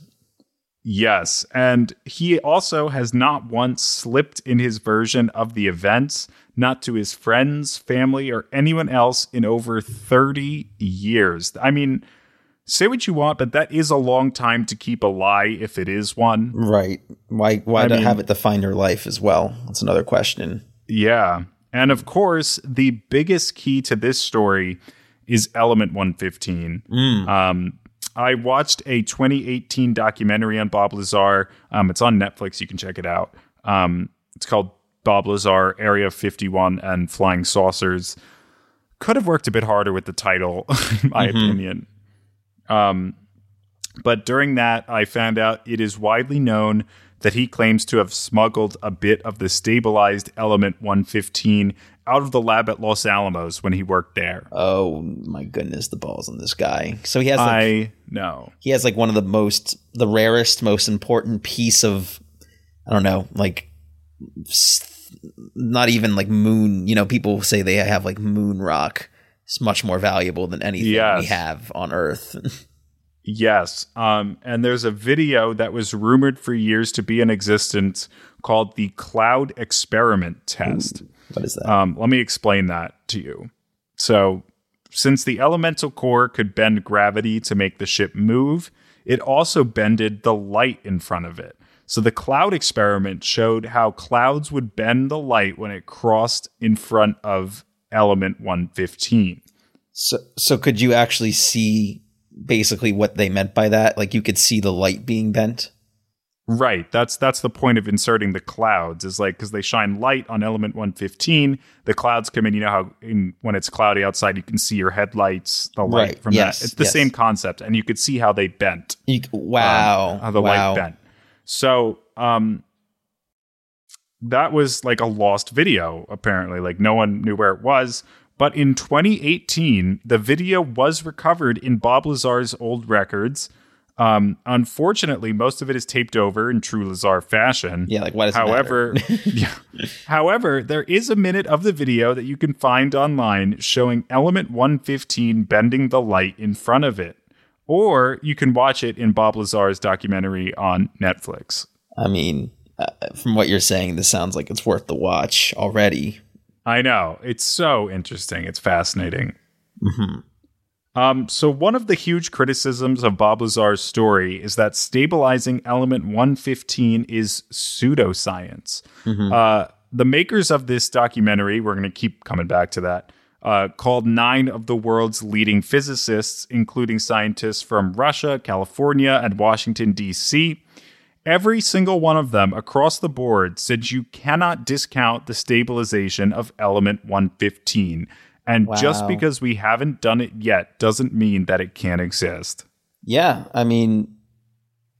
Speaker 1: Yes. And he also has not once slipped in his version of the events, not to his friends, family, or anyone else in over 30 years. I mean, say what you want, but that is a long time to keep a lie if it is one.
Speaker 2: Right. Why? Why
Speaker 1: mean-
Speaker 2: have it define your life as well? That's another question.
Speaker 1: Yeah. And of course, the biggest key to this story is Element 115. Um, I watched a 2018 documentary on Bob Lazar. Um, it's on Netflix. You can check it out. Um, it's called Bob Lazar, Area 51 and Flying Saucers. Could have worked a bit harder with the title, in my opinion. Um, but during that, I found out it is widely known that he claims to have smuggled a bit of the stabilized element 115 out of the lab at Los Alamos when he worked there.
Speaker 2: Oh my goodness, the balls on this guy. So he has like,
Speaker 1: I know.
Speaker 2: he has like one of the most the rarest, most important piece of I don't know, like not even like moon. You know, people say they have like moon rock. It's much more valuable than anything we have on Earth.
Speaker 1: Yes. Um, and there's a video that was rumored for years to be in existence called the Cloud Experiment Test.
Speaker 2: what is that?
Speaker 1: Um, let me explain that to you. So, since the elemental core could bend gravity to make the ship move, it also bended the light in front of it. So the cloud experiment showed how clouds would bend the light when it crossed in front of element 115.
Speaker 2: So, so could you actually see basically what they meant by that? Like you could see the light being bent.
Speaker 1: Right. That's that's the point of inserting the clouds is like because they shine light on element 115. The clouds come in. You know how in, when it's cloudy outside, you can see your headlights, the light
Speaker 2: Right.
Speaker 1: from
Speaker 2: Yes.
Speaker 1: that. It's the
Speaker 2: Yes.
Speaker 1: same concept, and you could see how they bent.
Speaker 2: You, wow.
Speaker 1: um, how the
Speaker 2: wow.
Speaker 1: light bent. So, um, that was like a lost video, apparently. Like, no one knew where it was. But in 2018, the video was recovered in Bob Lazar's old records. Um, unfortunately, most of it is taped over in true Lazar fashion.
Speaker 2: Yeah, like, does it
Speaker 1: However, yeah. However, there is a minute of the video that you can find online showing element 115 bending the light in front of it. Or you can watch it in Bob Lazar's documentary on Netflix.
Speaker 2: I mean, uh, from what you're saying, this sounds like it's worth the watch already.
Speaker 1: I know. It's so interesting. It's fascinating. Um, so, one of the huge criticisms of Bob Lazar's story is that stabilizing element 115 is pseudoscience. Uh, the makers of this documentary, we're going to keep coming back to that, uh, called nine of the world's leading physicists, including scientists from Russia, California, and Washington, D.C. Every single one of them across the board said you cannot discount the stabilization of element 115. And just because we haven't done it yet doesn't mean that it can't exist.
Speaker 2: Yeah, I mean,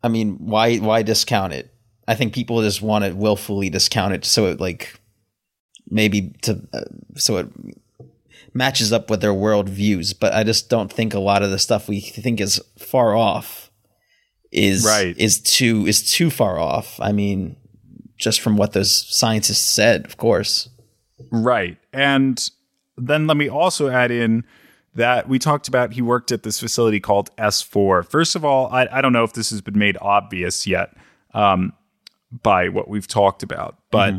Speaker 2: I mean, why why discount it? I think people just want to willfully discount it so it like maybe to uh, so it matches up with their world views. But I just don't think a lot of the stuff we think is far off is
Speaker 1: Right.
Speaker 2: is too is too far off. I mean, just from what those scientists said, of course.
Speaker 1: Right. And then let me also add in that we talked about he worked at this facility called S4. First of all, I, I don't know if this has been made obvious yet um, by what we've talked about, but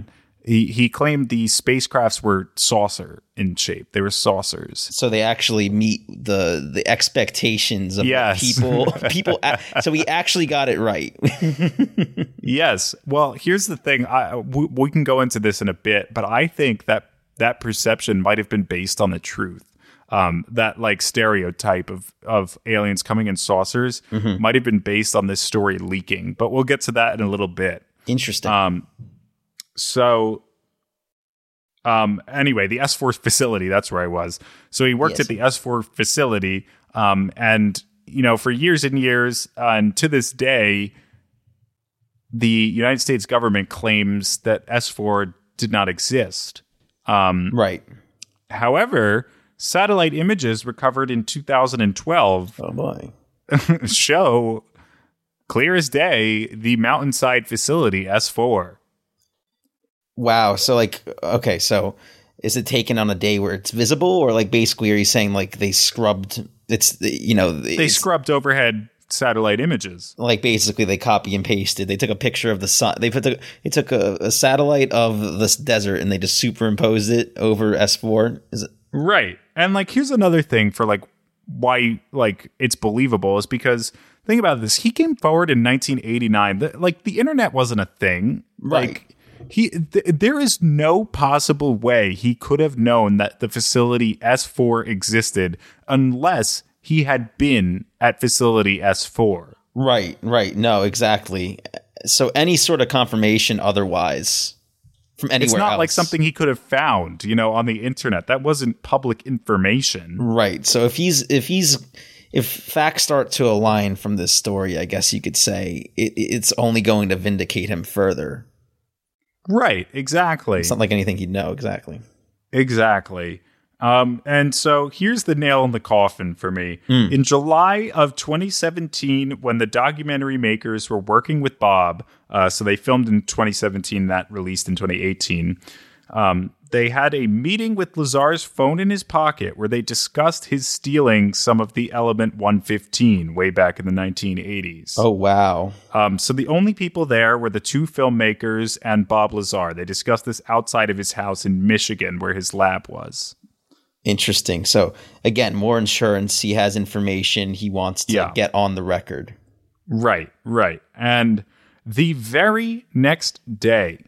Speaker 1: he, he claimed the spacecrafts were saucer in shape. They were saucers.
Speaker 2: so they actually meet the the expectations of
Speaker 1: Yes.
Speaker 2: people people so we actually got it right
Speaker 1: Yes. Well, here's the thing. I, we, we can go into this in a bit, but I think that that perception might have been based on the truth. Um, that like stereotype of of aliens coming in saucers might have been based on this story leaking, but we'll get to that in a little bit.
Speaker 2: interesting
Speaker 1: Um, so, um, anyway, the S4 facility, that's where I was. So he worked
Speaker 2: Yes.
Speaker 1: at the S4 facility. Um, and, you know, for years and years, uh, and to this day, the United States government claims that S4 did not exist. Um,
Speaker 2: right
Speaker 1: however, satellite images recovered in 2012
Speaker 2: oh
Speaker 1: show clear as day the mountainside facility S4.
Speaker 2: Wow. So like, okay, so is it taken on a day where it's visible, or like basically, are you saying like they scrubbed? It's you know
Speaker 1: They scrubbed overhead satellite images.
Speaker 2: like basically they copy and pasted. They took a picture of the sun. They put the they took a, a satellite of this desert and they just superimposed it over S four. Is it?
Speaker 1: Right. And like here's another thing for like why like it's believable is because think about this. He came forward in 1989. The, like the internet wasn't a thing.
Speaker 2: Right.
Speaker 1: Like he th- there is no possible way he could have known that the facility S4 existed unless he had been at facility S4.
Speaker 2: Right. Right. No. Exactly. So any sort of confirmation otherwise from anywhere
Speaker 1: It's not like something he could have found, you know, on the internet. That wasn't public information.
Speaker 2: Right. So if he's if he's if facts start to align from this story, I guess you could say it, it's only going to vindicate him further.
Speaker 1: Right, exactly.
Speaker 2: It's not like anything he'd know exactly.
Speaker 1: Exactly. Um, and so here's the nail in the coffin for me. In July of 2017, when the documentary makers were working with Bob, uh, so they filmed in 2017, that released in 2018. Um, they had a meeting with Lazar's phone in his pocket where they discussed his stealing some of the Element 115 way back in the 1980s.
Speaker 2: Oh wow.
Speaker 1: Um, so the only people there were the two filmmakers and Bob Lazar. They discussed this outside of his house in Michigan, where his lab was.
Speaker 2: Interesting. So again, more insurance. He has information he wants to
Speaker 1: Yeah.
Speaker 2: get on the record.
Speaker 1: Right, right. And The very next day,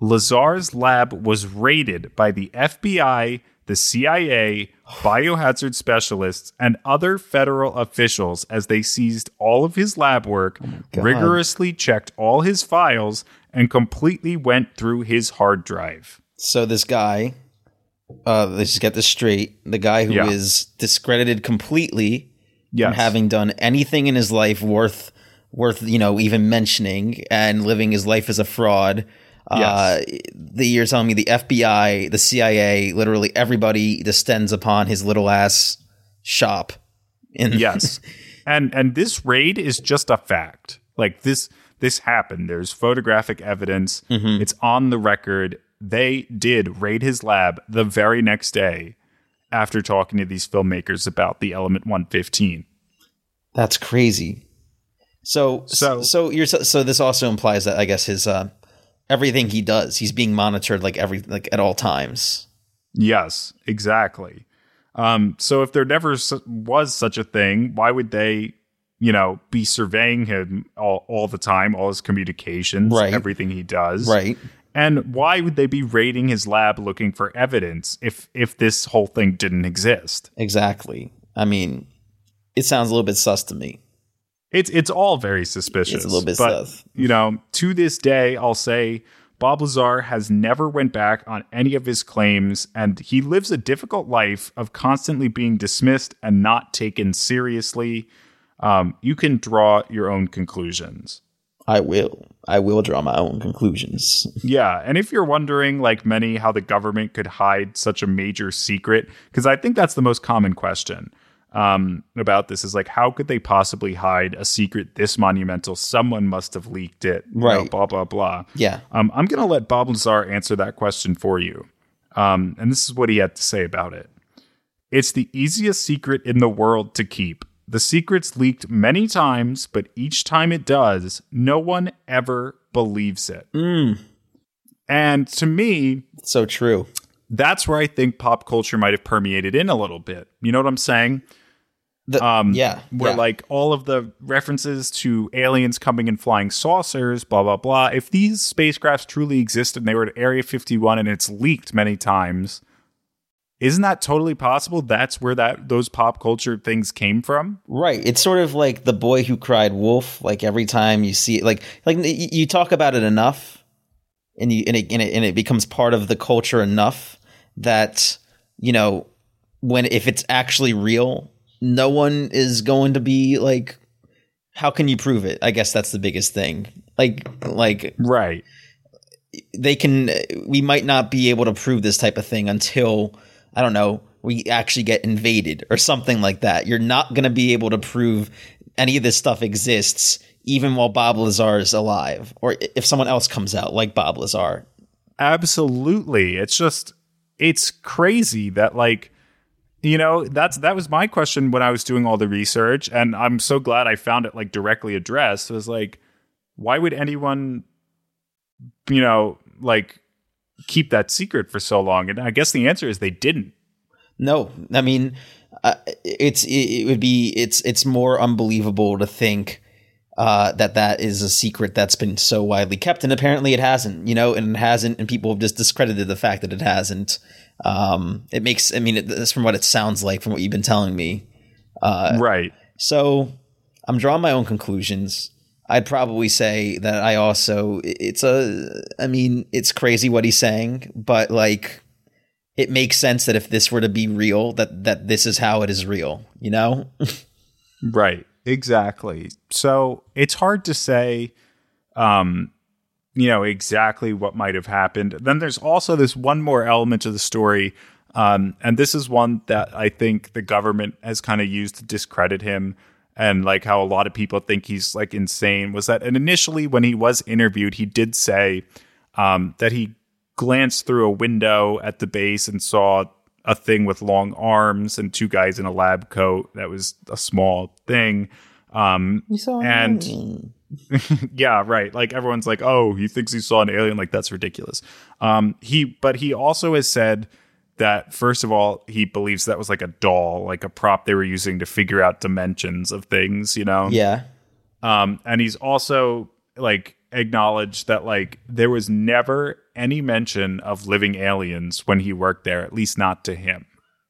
Speaker 1: Lazar's lab was raided by the FBI, the CIA, biohazard specialists, and other federal officials as they seized all of his lab work, rigorously checked all his files, and completely went through his hard drive.
Speaker 2: So this guy, uh, let's just get this straight. The guy who is
Speaker 1: Yeah.
Speaker 2: discredited completely
Speaker 1: Yes.
Speaker 2: from having done anything in his life worth worth you know even mentioning and living his life as a fraud. Uh, the you're telling me the FBI, the CIA, literally everybody descends upon his little ass shop. In
Speaker 1: yes. And and this raid is just a fact. Like this this happened. There's photographic evidence. It's on the record. They did raid his lab the very next day after talking to these filmmakers about the element 115
Speaker 2: That's crazy. So
Speaker 1: So-
Speaker 2: so so you're so this also implies that I guess his uh everything he does he's being monitored like every like at all times.
Speaker 1: yes exactly um so if there never was such a thing why would they you know be surveying him all, all the time all his communications
Speaker 2: Right.
Speaker 1: everything he does
Speaker 2: Right.
Speaker 1: And why would they be raiding his lab looking for evidence if if this whole thing didn't exist?
Speaker 2: Exactly. I mean, it sounds a little bit sus to me.
Speaker 1: It's it's all very suspicious.
Speaker 2: It's a little bit
Speaker 1: but,
Speaker 2: sus.
Speaker 1: You know, to this day, I'll say Bob Lazar has never went back on any of his claims, and he lives a difficult life of constantly being dismissed and not taken seriously. Um, you can draw your own conclusions.
Speaker 2: I will. I will draw my own conclusions.
Speaker 1: Yeah, and if you're wondering, like many, how the government could hide such a major secret, because I think that's the most common question um, about this is like, how could they possibly hide a secret this monumental? Someone must have leaked it, you know,
Speaker 2: Right.
Speaker 1: blah blah blah.
Speaker 2: Yeah.
Speaker 1: Um, I'm going to let Bob Lazar answer that question for you, um, and this is what he had to say about it. It's the easiest secret in the world to keep. The secret's leaked many times, but each time it does, no one ever believes it. And to me,
Speaker 2: So true.
Speaker 1: that's where I think pop culture might have permeated in a little bit. You know what I'm saying?
Speaker 2: The,
Speaker 1: Um,
Speaker 2: yeah.
Speaker 1: Where
Speaker 2: yeah.
Speaker 1: like all of the references to aliens coming in flying saucers, blah blah blah. If these spacecrafts truly existed and they were at Area 51 and it's leaked many times, isn't that totally possible? That's where that those pop culture things came from.
Speaker 2: Right. It's sort of like the boy who cried wolf. Like every time you see it, like like you talk about it enough, and you and it and it, and it becomes part of the culture enough that you know when if it's actually real, no one is going to be like, how can you prove it? I guess that's the biggest thing. Like like
Speaker 1: Right.
Speaker 2: they can we might not be able to prove this type of thing until i don't know we actually get invaded or something like that you're not going to be able to prove any of this stuff exists even while bob lazar is alive or if someone else comes out like bob lazar
Speaker 1: Absolutely. It's just it's crazy that like you know, that's that was my question when I was doing all the research and I'm so glad I found it like directly addressed. It was like why would anyone you know, like keep that secret for so long? And I guess the answer is they didn't.
Speaker 2: no i mean uh, it's it, it would be it's it's more unbelievable to think uh, that that is a secret that's been so widely kept, and apparently it hasn't. You know, and it hasn't, and people have just discredited the fact that it hasn't. Um, it makes, I mean, that's from what it sounds like, from what you've been telling me.
Speaker 1: right.
Speaker 2: So I'm drawing my own conclusions. I'd probably say that I also it's a I mean it's crazy what he's saying, but like it makes sense that if this were to be real that that this is how it is real, you know?
Speaker 1: Right. Exactly. So it's hard to say, um, you know, exactly what might have happened. Then there's also this one more element of the story. Um, and this is one that I think the government has kind of used to discredit him and like how a lot of people think he's like insane was that and initially when he was interviewed, he did say um, that he glanced through a window at the base and saw a thing with long arms and two guys in a lab coat that was a small thing. Um, and yeah, right. Like everyone's like, oh, he thinks he saw an alien. Like that's ridiculous. Um, he, but he also has said that first of all, he believes that was like a doll, like a prop they were using to figure out dimensions of things. You know.
Speaker 2: yeah.
Speaker 1: Um, and he's also like acknowledged that like there was never any mention of living aliens when he worked there, at least not to him.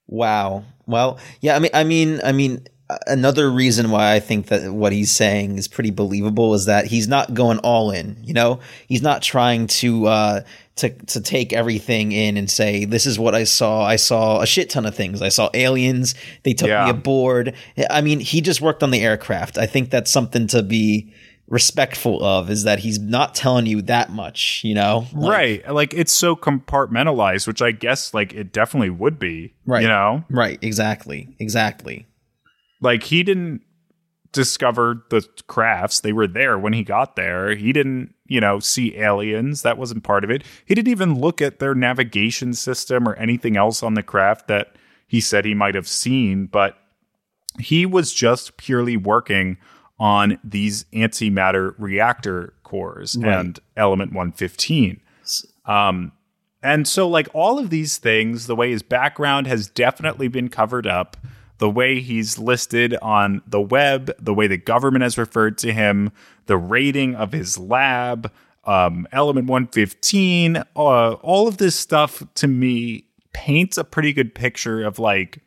Speaker 2: Wow. Well, yeah. I mean, I mean, I mean, another reason why I think that what he's saying is pretty believable is that he's not going all in. You know, he's not trying to uh, to to take everything in and say this is what I saw. I saw a shit ton of things. I saw aliens. They took
Speaker 1: Yeah.
Speaker 2: me aboard. I mean, he just worked on the aircraft. I think that's something to be respectful of. Is that he's not telling you that much. You know, Like,
Speaker 1: right. Like it's so compartmentalized, which I guess like it definitely would be.
Speaker 2: Right.
Speaker 1: You know?
Speaker 2: Right. Exactly. Exactly.
Speaker 1: Like he didn't discover the crafts. They were there when he got there. He didn't, you know, see aliens. That wasn't part of it. He didn't even look at their navigation system or anything else on the craft that he said he might have seen, but he was just purely working on these antimatter reactor cores
Speaker 2: Right.
Speaker 1: and element 115. Um, and so, like all of these things, the way his background has definitely been covered up, the way he's listed on the web, the way the government has referred to him, the rating of his lab, um, Element 115, uh, all of this stuff to me paints a pretty good picture of like,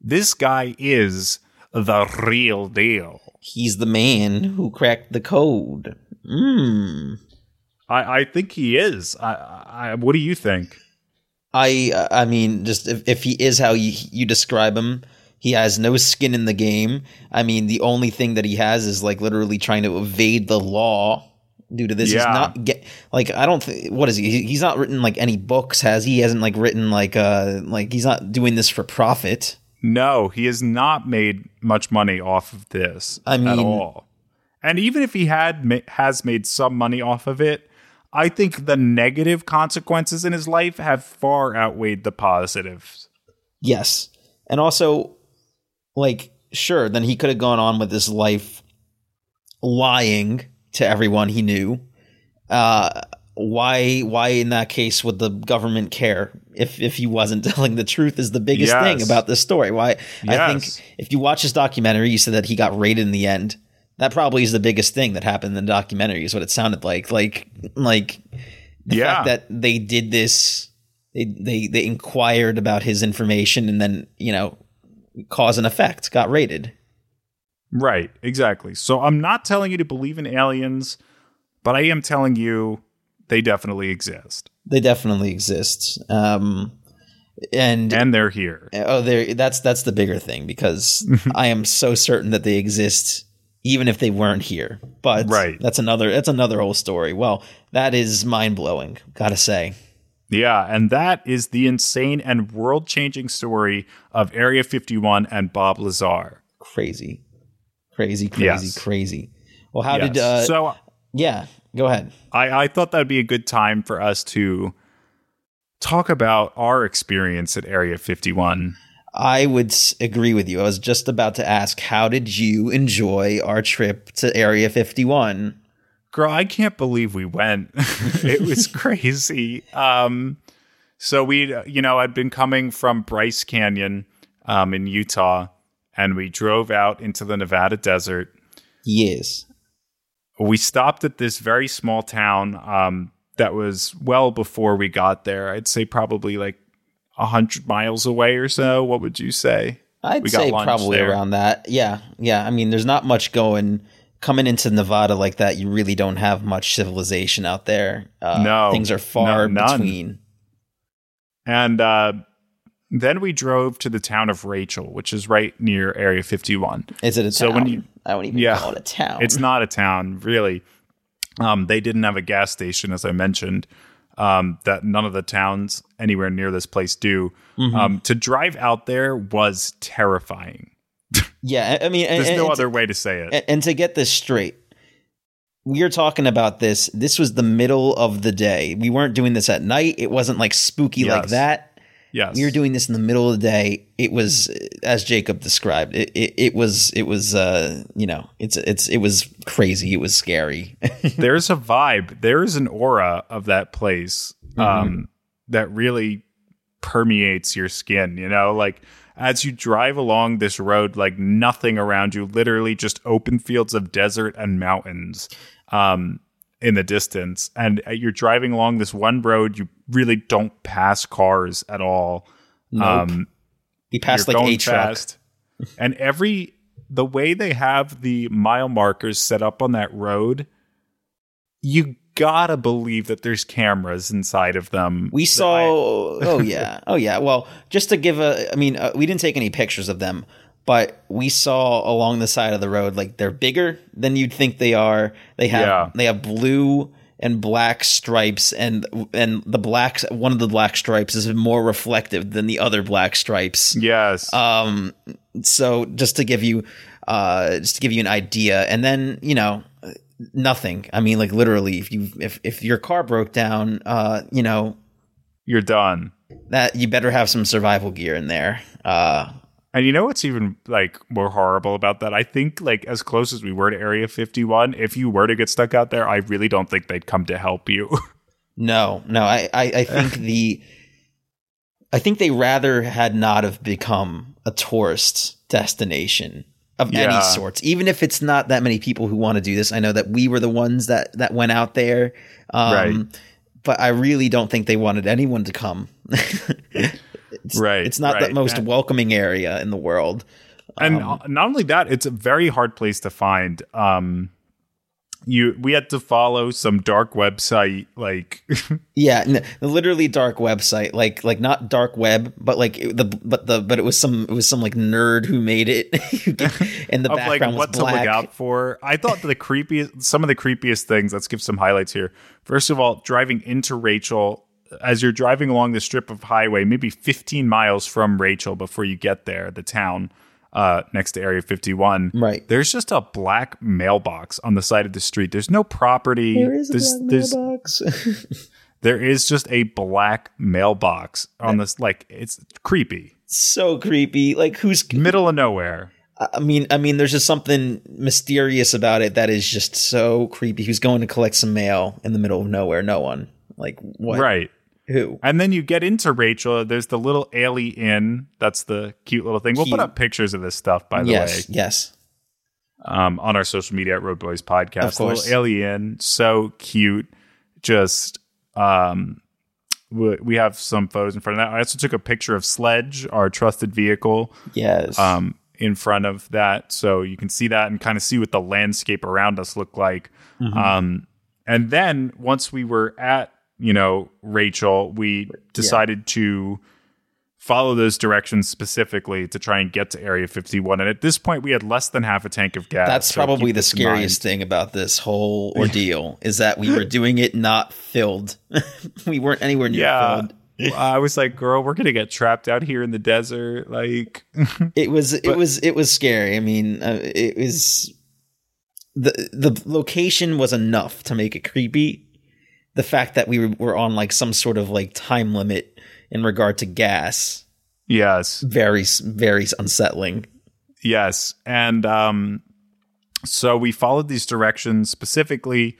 Speaker 1: this guy is the real deal.
Speaker 2: He's the man who cracked the code. Hmm.
Speaker 1: I, I think he is. I, I, what do you think?
Speaker 2: I I mean, just if, if he is how you, you describe him, he has no skin in the game. I mean, the only thing that he has is like literally trying to evade the law due to this. He's
Speaker 1: Yeah.
Speaker 2: not get like I don't think what is he? He- He's not written like any books. Has he? He hasn't like written like uh like he's not doing this for profit.
Speaker 1: No, he has not made much money off of this
Speaker 2: I
Speaker 1: at all. And even if he had has made some money off of it, I think the negative consequences in his life have far outweighed the positives.
Speaker 2: Yes. And also, like, sure, then he could have gone on with his life lying to everyone he knew. Uh, why why in that case would the government care if if he wasn't telling the truth is the biggest
Speaker 1: Yes.
Speaker 2: thing about this story why i think if you watch this documentary you said that he got raided in the end that probably is the biggest thing that happened in the documentary is what it sounded like like like the
Speaker 1: Yeah.
Speaker 2: fact that they did this they, they they inquired about his information and then you know cause and effect got raided
Speaker 1: Right, exactly. So I'm not telling you to believe in aliens, but I am telling you they definitely exist.
Speaker 2: They definitely exist um and
Speaker 1: And they're here.
Speaker 2: oh there that's that's the bigger thing because i am so certain that they exist even if they weren't here but
Speaker 1: Right.
Speaker 2: that's another that's another whole story well that is mind-blowing gotta say
Speaker 1: Yeah, and that is the insane and world changing story of Area 51 and Bob Lazar.
Speaker 2: crazy crazy crazy
Speaker 1: Yes.
Speaker 2: crazy well how
Speaker 1: Yes.
Speaker 2: did uh
Speaker 1: so
Speaker 2: yeah go ahead
Speaker 1: I, I thought that'd be a good time for us to talk about our experience at Area 51.
Speaker 2: I would agree with you. I was just about to ask, how did you enjoy our trip to Area 51?
Speaker 1: Girl, I can't believe we went. it was crazy. Um, so we, you know, I'd been coming from Bryce Canyon um, in Utah, and we drove out into the Nevada desert.
Speaker 2: Yes.
Speaker 1: We stopped at this very small town um, that was well before we got there. I'd say probably like a hundred miles away or so. What would you say?
Speaker 2: I'd say probably
Speaker 1: there.
Speaker 2: around that. Yeah. Yeah. I mean, there's not much going. Coming into Nevada like that, you really don't have much civilization out there. Uh,
Speaker 1: No.
Speaker 2: Things are far
Speaker 1: No,
Speaker 2: between.
Speaker 1: And uh, then we drove to the town of Rachel, which is right near Area 51.
Speaker 2: Is it a
Speaker 1: So
Speaker 2: town?
Speaker 1: when you-
Speaker 2: I wouldn't even
Speaker 1: Yeah.
Speaker 2: call it a town.
Speaker 1: It's not a town, really. Um, they didn't have a gas station, as I mentioned. Um, that none of the towns anywhere near this place do.
Speaker 2: Mm-hmm.
Speaker 1: Um, to drive out there was terrifying.
Speaker 2: Yeah. I mean, and,
Speaker 1: There's
Speaker 2: and-
Speaker 1: no
Speaker 2: and-
Speaker 1: other way to say it.
Speaker 2: and, to get this straight, we are talking about this. This was the middle of the day. We weren't doing this at night. It wasn't like spooky like that.
Speaker 1: Yes,
Speaker 2: We were doing this in the middle of the day. It was, as Jacob described, it, it, it was, it was, uh, you know, it's, it's, it was crazy. It was scary.
Speaker 1: there's a vibe there is an aura of that place um that really permeates your skin you know like as you drive along this road like nothing around you literally just open fields of desert and mountains um in the distance, and uh, you're driving along this one road. You really don't pass cars at all.
Speaker 2: Nope.
Speaker 1: Um,
Speaker 2: he passed like a truck.
Speaker 1: fast. and every the way they have the mile markers set up on that road, you gotta believe that there's cameras inside of them.
Speaker 2: We saw.
Speaker 1: I-
Speaker 2: oh yeah. Oh yeah. Well, just to give a. I mean, uh, we didn't take any pictures of them, but we saw along the side of the road like they're bigger than you'd think they are. They have.
Speaker 1: Yeah.
Speaker 2: They have blue and black stripes, and and the black one of the black stripes is more reflective than the other black stripes.
Speaker 1: yes,
Speaker 2: Um, so just to give you, uh, just to give you an idea, and then you know, nothing. I mean, like literally, if you if if your car broke down, uh, you know,
Speaker 1: you're done.
Speaker 2: that you better have some survival gear in there. Uh,
Speaker 1: And you know what's even like more horrible about that? I think like as close as we were to Area 51, if you were to get stuck out there, I really don't think they'd come to help you.
Speaker 2: no, no, I, I, I think the, I think they rather had not have become a tourist destination of
Speaker 1: Yeah.
Speaker 2: any sorts, even if it's not that many people who want to do this. I know that we were the ones that that went out there, um,
Speaker 1: Right.
Speaker 2: But I really don't think they wanted anyone to come. It's-
Speaker 1: Right,
Speaker 2: It's not
Speaker 1: right.
Speaker 2: the most welcoming area in the world.
Speaker 1: and
Speaker 2: Um,
Speaker 1: not only that, it's a very hard place to find. Um, you we had to follow some dark website like
Speaker 2: Yeah, n- literally dark website, like like not dark web, but like it- the but the but it was some it was some like nerd who made it, and the
Speaker 1: of like
Speaker 2: background
Speaker 1: what
Speaker 2: was
Speaker 1: to look out for. I thought the creepiest, some of the creepiest things. Let's give some highlights here. First of all, driving into Rachel as you're driving along the strip of highway, maybe 15 miles from Rachel before you get there, the town uh, next to Area 51.
Speaker 2: Right.
Speaker 1: There's just a black mailbox on the side of the street. There's no property.
Speaker 2: There is a
Speaker 1: There's-
Speaker 2: black
Speaker 1: there's-
Speaker 2: mailbox.
Speaker 1: There is just a black mailbox on this. Like it's creepy,
Speaker 2: so creepy. Like who's?
Speaker 1: middle of nowhere.
Speaker 2: I mean, I mean, there's just something mysterious about it that is just so creepy. Who's going to collect some mail in the middle of nowhere? No one. Like what?
Speaker 1: Right.
Speaker 2: Who?
Speaker 1: And then you get into Rachel. There's the little A'Le'Inn. That's the cute little thing. We'll put up pictures of this stuff, by the
Speaker 2: yes.
Speaker 1: way,
Speaker 2: Yes.
Speaker 1: um, on our social media at Road Boys Podcast.
Speaker 2: Of course.
Speaker 1: The little Ailey Inn, so cute. Just um, we, have some photos in front of that. I also took a picture of Sledge, our trusted vehicle,
Speaker 2: Yes.
Speaker 1: um, in front of that, so you can see that and kind of see what the landscape around us look like.
Speaker 2: Mm-hmm.
Speaker 1: Um, and then once we were at you know Rachel, we decided to follow those directions specifically to try and get to Area 51. And at this point, we had less than half a tank of gas.
Speaker 2: That's
Speaker 1: so
Speaker 2: probably the scariest thing about this whole ordeal is that we were doing it not filled. we weren't anywhere near
Speaker 1: Yeah.
Speaker 2: filled.
Speaker 1: I was like, girl, we're gonna get trapped out here in the desert. Like,
Speaker 2: It was it was it was scary. I mean, uh, it was the the location was enough to make it creepy. The fact that we were, on like some sort of like time limit in regard to gas,
Speaker 1: yes,
Speaker 2: very very unsettling.
Speaker 1: Yes. And um, so we followed these directions specifically,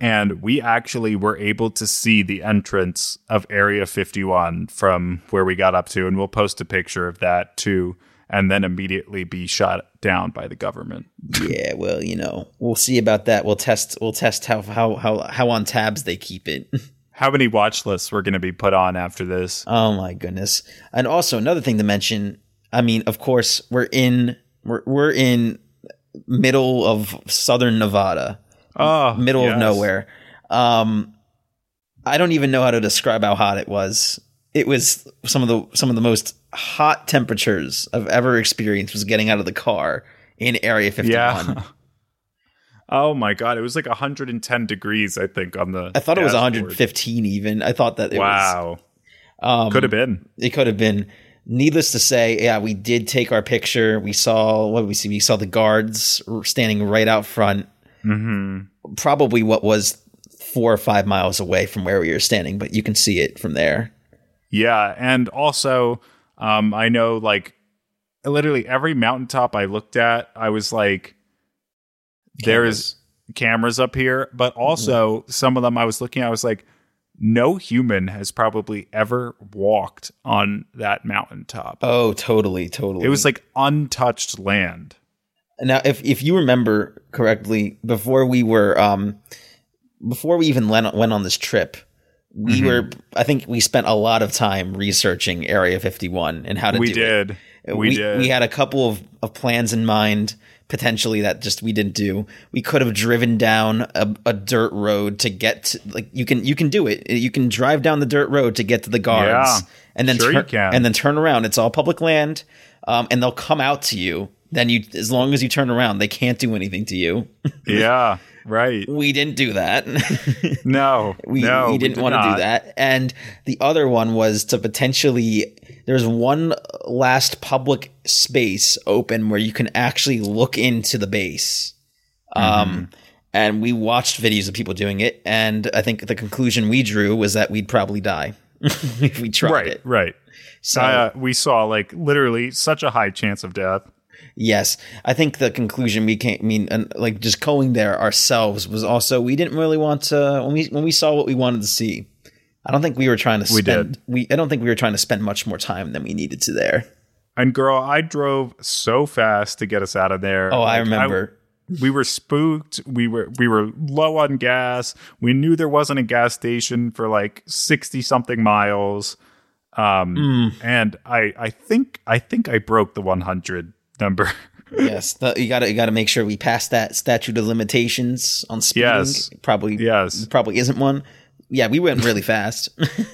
Speaker 1: and we actually were able to see the entrance of Area 51 from where we got up to. And we'll post a picture of that too, and then immediately be shot down by the government.
Speaker 2: yeah, well, you know, we'll see about that. We'll test we'll test how how how how on tabs they keep it.
Speaker 1: How many watch lists we're going to be put on after this?
Speaker 2: Oh my goodness. And also another thing to mention, I mean, of course, we're in we're we're in middle of southern Nevada,
Speaker 1: Oh,
Speaker 2: middle
Speaker 1: yes.
Speaker 2: of nowhere. Um I don't even know how to describe how hot it was. It was some of the some of the most hot temperatures I've ever experienced was getting out of the car in area 51.
Speaker 1: Yeah. oh my god, it was like 110 degrees, I think, on the.
Speaker 2: I thought it was
Speaker 1: dashboard.
Speaker 2: 115 even. I thought that it was
Speaker 1: Wow,
Speaker 2: um,
Speaker 1: could have been.
Speaker 2: It could have been. Needless to say, yeah, we did take our picture. We saw what we see. We saw the guards standing right out front,
Speaker 1: hmm
Speaker 2: probably what was four or five miles away from where we were standing, but you can see it from there.
Speaker 1: Yeah, and also, um, I know like literally every mountaintop I looked at, I was like, there is cameras up here, but also some of them I was looking at, I was like, no human has probably ever walked on that mountaintop.
Speaker 2: Oh, totally, totally.
Speaker 1: It was like untouched land.
Speaker 2: now, if if you remember correctly, before we were um before we even went on this trip, we
Speaker 1: Mhm.
Speaker 2: were. I think we spent a lot of time researching Area 51 and how to
Speaker 1: we
Speaker 2: do it.
Speaker 1: did. We, did.
Speaker 2: We had a couple of, of plans in mind, potentially that just we didn't do. We could have driven down a, a dirt road to get to, like you can you can do it. You can drive down the dirt road to get to the guards,
Speaker 1: Yeah.
Speaker 2: and then
Speaker 1: Sure can.
Speaker 2: and then turn around. It's all public land, um, and they'll come out to you. Then you, as long as you turn around, they can't do anything to you.
Speaker 1: yeah. Right.
Speaker 2: we didn't do that.
Speaker 1: No.
Speaker 2: we,
Speaker 1: no.
Speaker 2: we didn't
Speaker 1: did
Speaker 2: want to do that. And the other one was to potentially there's one last public space open where you can actually look into the base.
Speaker 1: Mm-hmm.
Speaker 2: Um and we watched videos of people doing it and I think the conclusion we drew was that we'd probably die if we tried
Speaker 1: Right.
Speaker 2: it.
Speaker 1: Right.
Speaker 2: So
Speaker 1: uh, we saw like literally such a high chance of death.
Speaker 2: Yes, I think the conclusion we came. I mean, and like just going there ourselves was also we didn't really want to when we when we saw what we wanted to see. I don't think we were trying to
Speaker 1: We
Speaker 2: spend.
Speaker 1: did.
Speaker 2: We I don't think we were trying to spend much more time than we needed to there.
Speaker 1: And girl, I drove so fast to get us out of there.
Speaker 2: Oh, I
Speaker 1: Like,
Speaker 2: remember.
Speaker 1: we were spooked. We were we were low on gas. We knew there wasn't a gas station for like sixty something miles. Um,
Speaker 2: Mm.
Speaker 1: and I I think I think I broke the one hundred number.
Speaker 2: yes, you got to you got to make sure we pass that statute of limitations on speeding.
Speaker 1: Yes.
Speaker 2: probably.
Speaker 1: yes,
Speaker 2: probably isn't one. Yeah, we went really fast.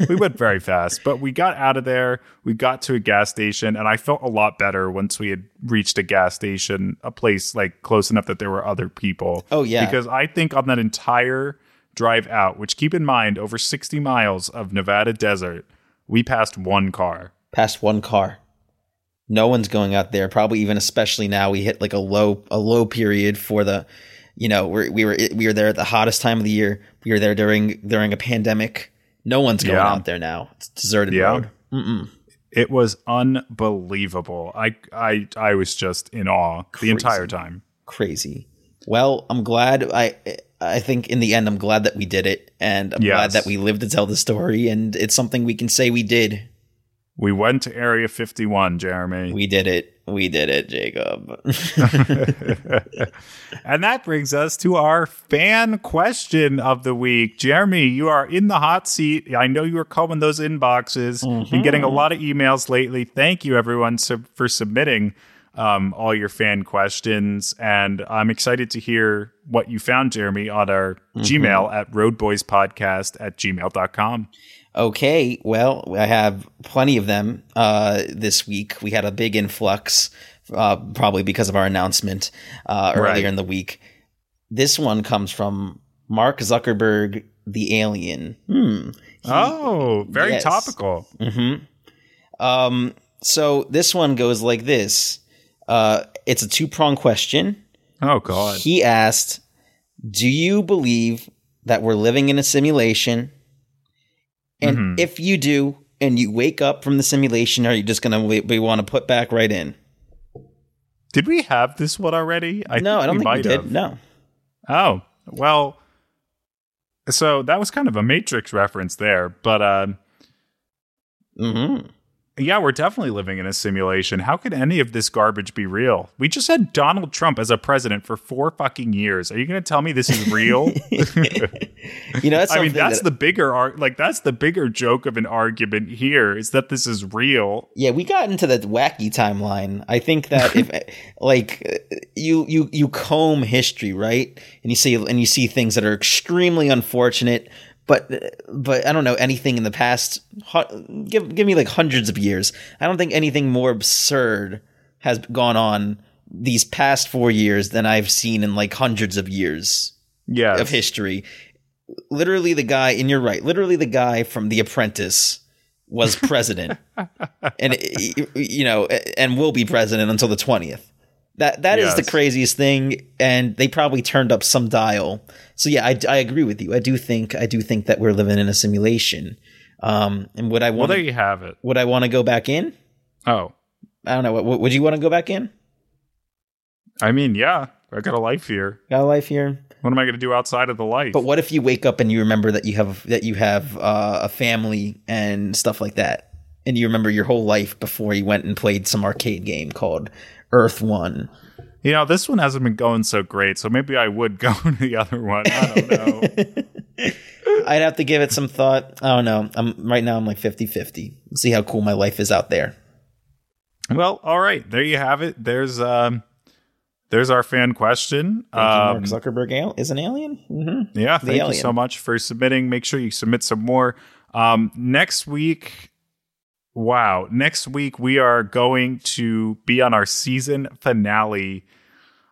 Speaker 1: we went very fast, but we got out of there. We got to a gas station, and I felt a lot better once we had reached a gas station, a place like close enough that there were other people.
Speaker 2: Oh, yeah.
Speaker 1: because I think on that entire drive out, which keep in mind, over sixty miles of Nevada desert, we passed one car.
Speaker 2: Passed one car. No one's going out there. Probably even especially now we hit like a low a low period for the, you know, we're, we were we were there at the hottest time of the year. We were there during during a pandemic. No one's going
Speaker 1: Yeah.
Speaker 2: out there now. It's deserted
Speaker 1: Yeah.
Speaker 2: road. Mm-mm.
Speaker 1: It was unbelievable. I I I was just in awe
Speaker 2: Crazy.
Speaker 1: the entire time.
Speaker 2: Crazy. Well, I'm glad. I I think in the end, I'm glad that we did it, and I'm glad that we lived to tell the story, and it's something we can say we did.
Speaker 1: We went to Area 51, Jeremy.
Speaker 2: We did it. We did it, Jacob.
Speaker 1: and that brings us to our fan question of the week. Jeremy, you are in the hot seat. I know you are combing those inboxes. Been getting a lot of emails lately. Thank you, everyone, sub- for submitting um, all your fan questions. And I'm excited to hear what you found, Jeremy, on our Gmail at roadboyspodcast at gmail.com.
Speaker 2: Okay, well, I have plenty of them uh, this week. We had a big influx, uh, probably because of our announcement uh, earlier
Speaker 1: Right.
Speaker 2: in the week. This one comes from Mark Zuckerberg, the alien. Hmm.
Speaker 1: Oh, very
Speaker 2: yes.
Speaker 1: topical.
Speaker 2: hmm Um, so this one goes like this. Uh, it's a two prong question.
Speaker 1: Oh, God.
Speaker 2: He asked, "Do you believe that we're living in a simulation? And
Speaker 1: Mhm.
Speaker 2: if you do, and you wake up from the simulation, are you just gonna we, we want to put back right in?
Speaker 1: Did we have this one already? I
Speaker 2: no, I don't think we did.
Speaker 1: have.
Speaker 2: No.
Speaker 1: Oh, well, so that was kind of a Matrix reference there, but uh,
Speaker 2: hmm
Speaker 1: yeah, we're definitely living in a simulation. How could any of this garbage be real? We just had Donald Trump as a president for four fucking years. Are you going to tell me this is real?
Speaker 2: You know, that's
Speaker 1: I mean, that's
Speaker 2: that-
Speaker 1: the bigger ar- like that's the bigger joke of an argument here is that this is real.
Speaker 2: Yeah, we got into the wacky timeline. I think that if like you you you comb history, right? And you see and you see things that are extremely unfortunate, but but I don't know anything in the past give give me like hundreds of years. I don't think anything more absurd has gone on these past 4 years than I've seen in like hundreds of years
Speaker 1: Yeah.
Speaker 2: of history. Literally the guy, and you're right, literally the guy from The Apprentice was president. and you know, and will be president until the 20th. That that is the craziest thing and they probably turned up some dial. So yeah, I, I agree with you. I do think I do think that we're living in a simulation. Um and would I want?
Speaker 1: Well, there you have it.
Speaker 2: would I want to go back in?
Speaker 1: Oh,
Speaker 2: I don't know. What, would you want to go back in?
Speaker 1: I mean, yeah, I got a life here.
Speaker 2: Got a life here?
Speaker 1: What am I going to do outside of the life?
Speaker 2: But what if you wake up and you remember that you have that you have uh, a family and stuff like that, and you remember your whole life before you went and played some arcade game called Earth One?
Speaker 1: You know, this one hasn't been going so great, so maybe I would go to the other one. I don't know.
Speaker 2: I'd have to give it some thought. I don't know. I'm right now. I'm like 50-50. See how cool my life is out there.
Speaker 1: Well, all right. There you have it. There's um, there's our fan question.
Speaker 2: Thank you,
Speaker 1: Um,
Speaker 2: Mark Zuckerberg al- is an alien. hmm
Speaker 1: Yeah, thank you
Speaker 2: alien.
Speaker 1: so much for submitting. Make sure you submit some more. Um, next week, wow, next week we are going to be on our season finale.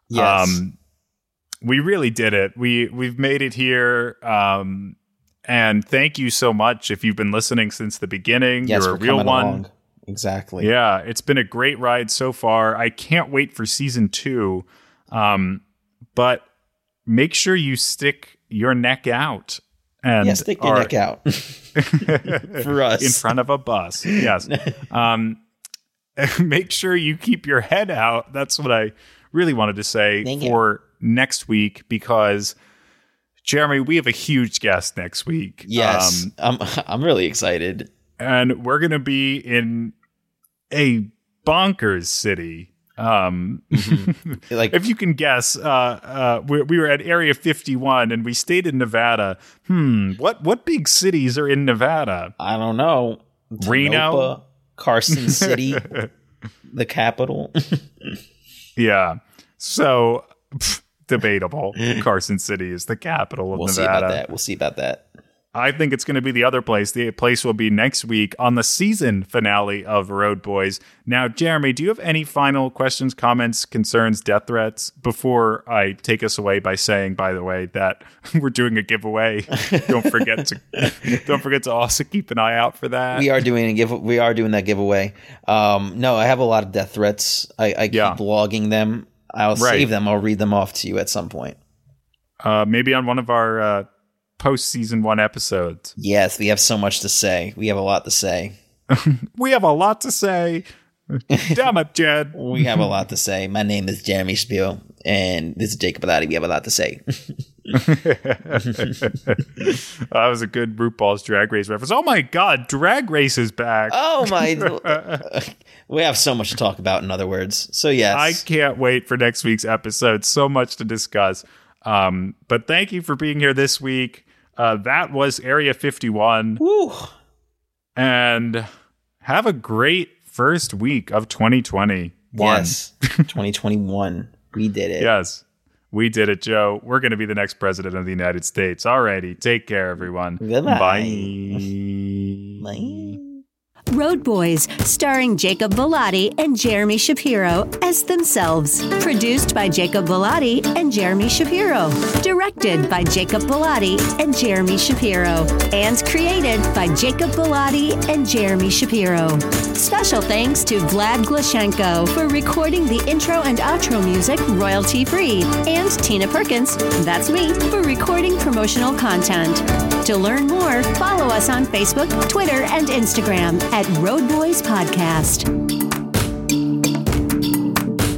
Speaker 2: Yes.
Speaker 1: Um, we really did it. We we've made it here. Um, and thank you so much if you've been listening since the beginning.
Speaker 2: yes,
Speaker 1: You're a real one.
Speaker 2: along. Exactly.
Speaker 1: Yeah, it's been a great ride so far. I can't wait for season two. Um, but make sure you stick your neck out and
Speaker 2: Yeah, stick your
Speaker 1: are
Speaker 2: neck out for us.
Speaker 1: in front of a bus. Yes. um, make sure you keep your head out. That's what I really wanted to say
Speaker 2: Thank you.
Speaker 1: for next week because Jeremy, we have a huge guest next week.
Speaker 2: Yes,
Speaker 1: Um,
Speaker 2: I'm. I'm really excited.
Speaker 1: and we're going to be in a bonkers city. Um,
Speaker 2: Like
Speaker 1: if you can guess, uh, uh, we, we were at Area 51 and we stayed in Nevada. Hmm, what what big cities are in Nevada?
Speaker 2: I don't know.
Speaker 1: Reno?
Speaker 2: Carson City, the capital.
Speaker 1: Yeah, so pff, debatable. Carson City is the capital of
Speaker 2: we'll see about that. We'll see about that.
Speaker 1: I think it's going to be the other place. The place will be next week on the season finale of Road Boys. Now, Jeremy, do you have any final questions, comments, concerns, death threats before I take us away by saying, by the way, that we're doing a giveaway? don't forget to don't forget to also keep an eye out for that.
Speaker 2: We are doing a give. We are doing that giveaway. Um, no, I have a lot of death threats. I, I keep
Speaker 1: Yeah.
Speaker 2: logging them. I'll
Speaker 1: Right.
Speaker 2: save them. I'll read them off to you at some point.
Speaker 1: uh, maybe on one of our uh, post season one episodes.
Speaker 2: Yes, we have so much to say. We have a lot to say.
Speaker 1: We have a lot to say. Damn it, Jed.
Speaker 2: We have a lot to say. My name is Jeremy Spiel, and this is Jacob Velati. We have a lot to say.
Speaker 1: that was a good RuPaul's Drag Race reference. Oh my God, Drag Race is back.
Speaker 2: Oh my! we have so much to talk about. In other words, so yes,
Speaker 1: I can't wait for next week's episode. So much to discuss. Um, but thank you for being here this week. Uh, that was Area 51.
Speaker 2: Woo.
Speaker 1: And have a great first week of 2020.
Speaker 2: Yes, 2021. We did it.
Speaker 1: Yes. We did it, Joe. We're going to be the next president of the United States. Alrighty. Take care, everyone.
Speaker 2: Goodbye.
Speaker 1: Bye.
Speaker 2: Bye.
Speaker 3: Road Boys, starring Jacob Velati and Jeremy Shapiro as themselves. Produced by Jacob Velati and Jeremy Shapiro. Directed by Jacob Velati and Jeremy Shapiro. And created by Jacob Velati and Jeremy Shapiro. Special thanks to Vlad Glashenko for recording the intro and outro music royalty free. And Tina Perkins, that's me, for recording promotional content. To learn more, follow us on Facebook, Twitter, and Instagram at Road Boys Podcast.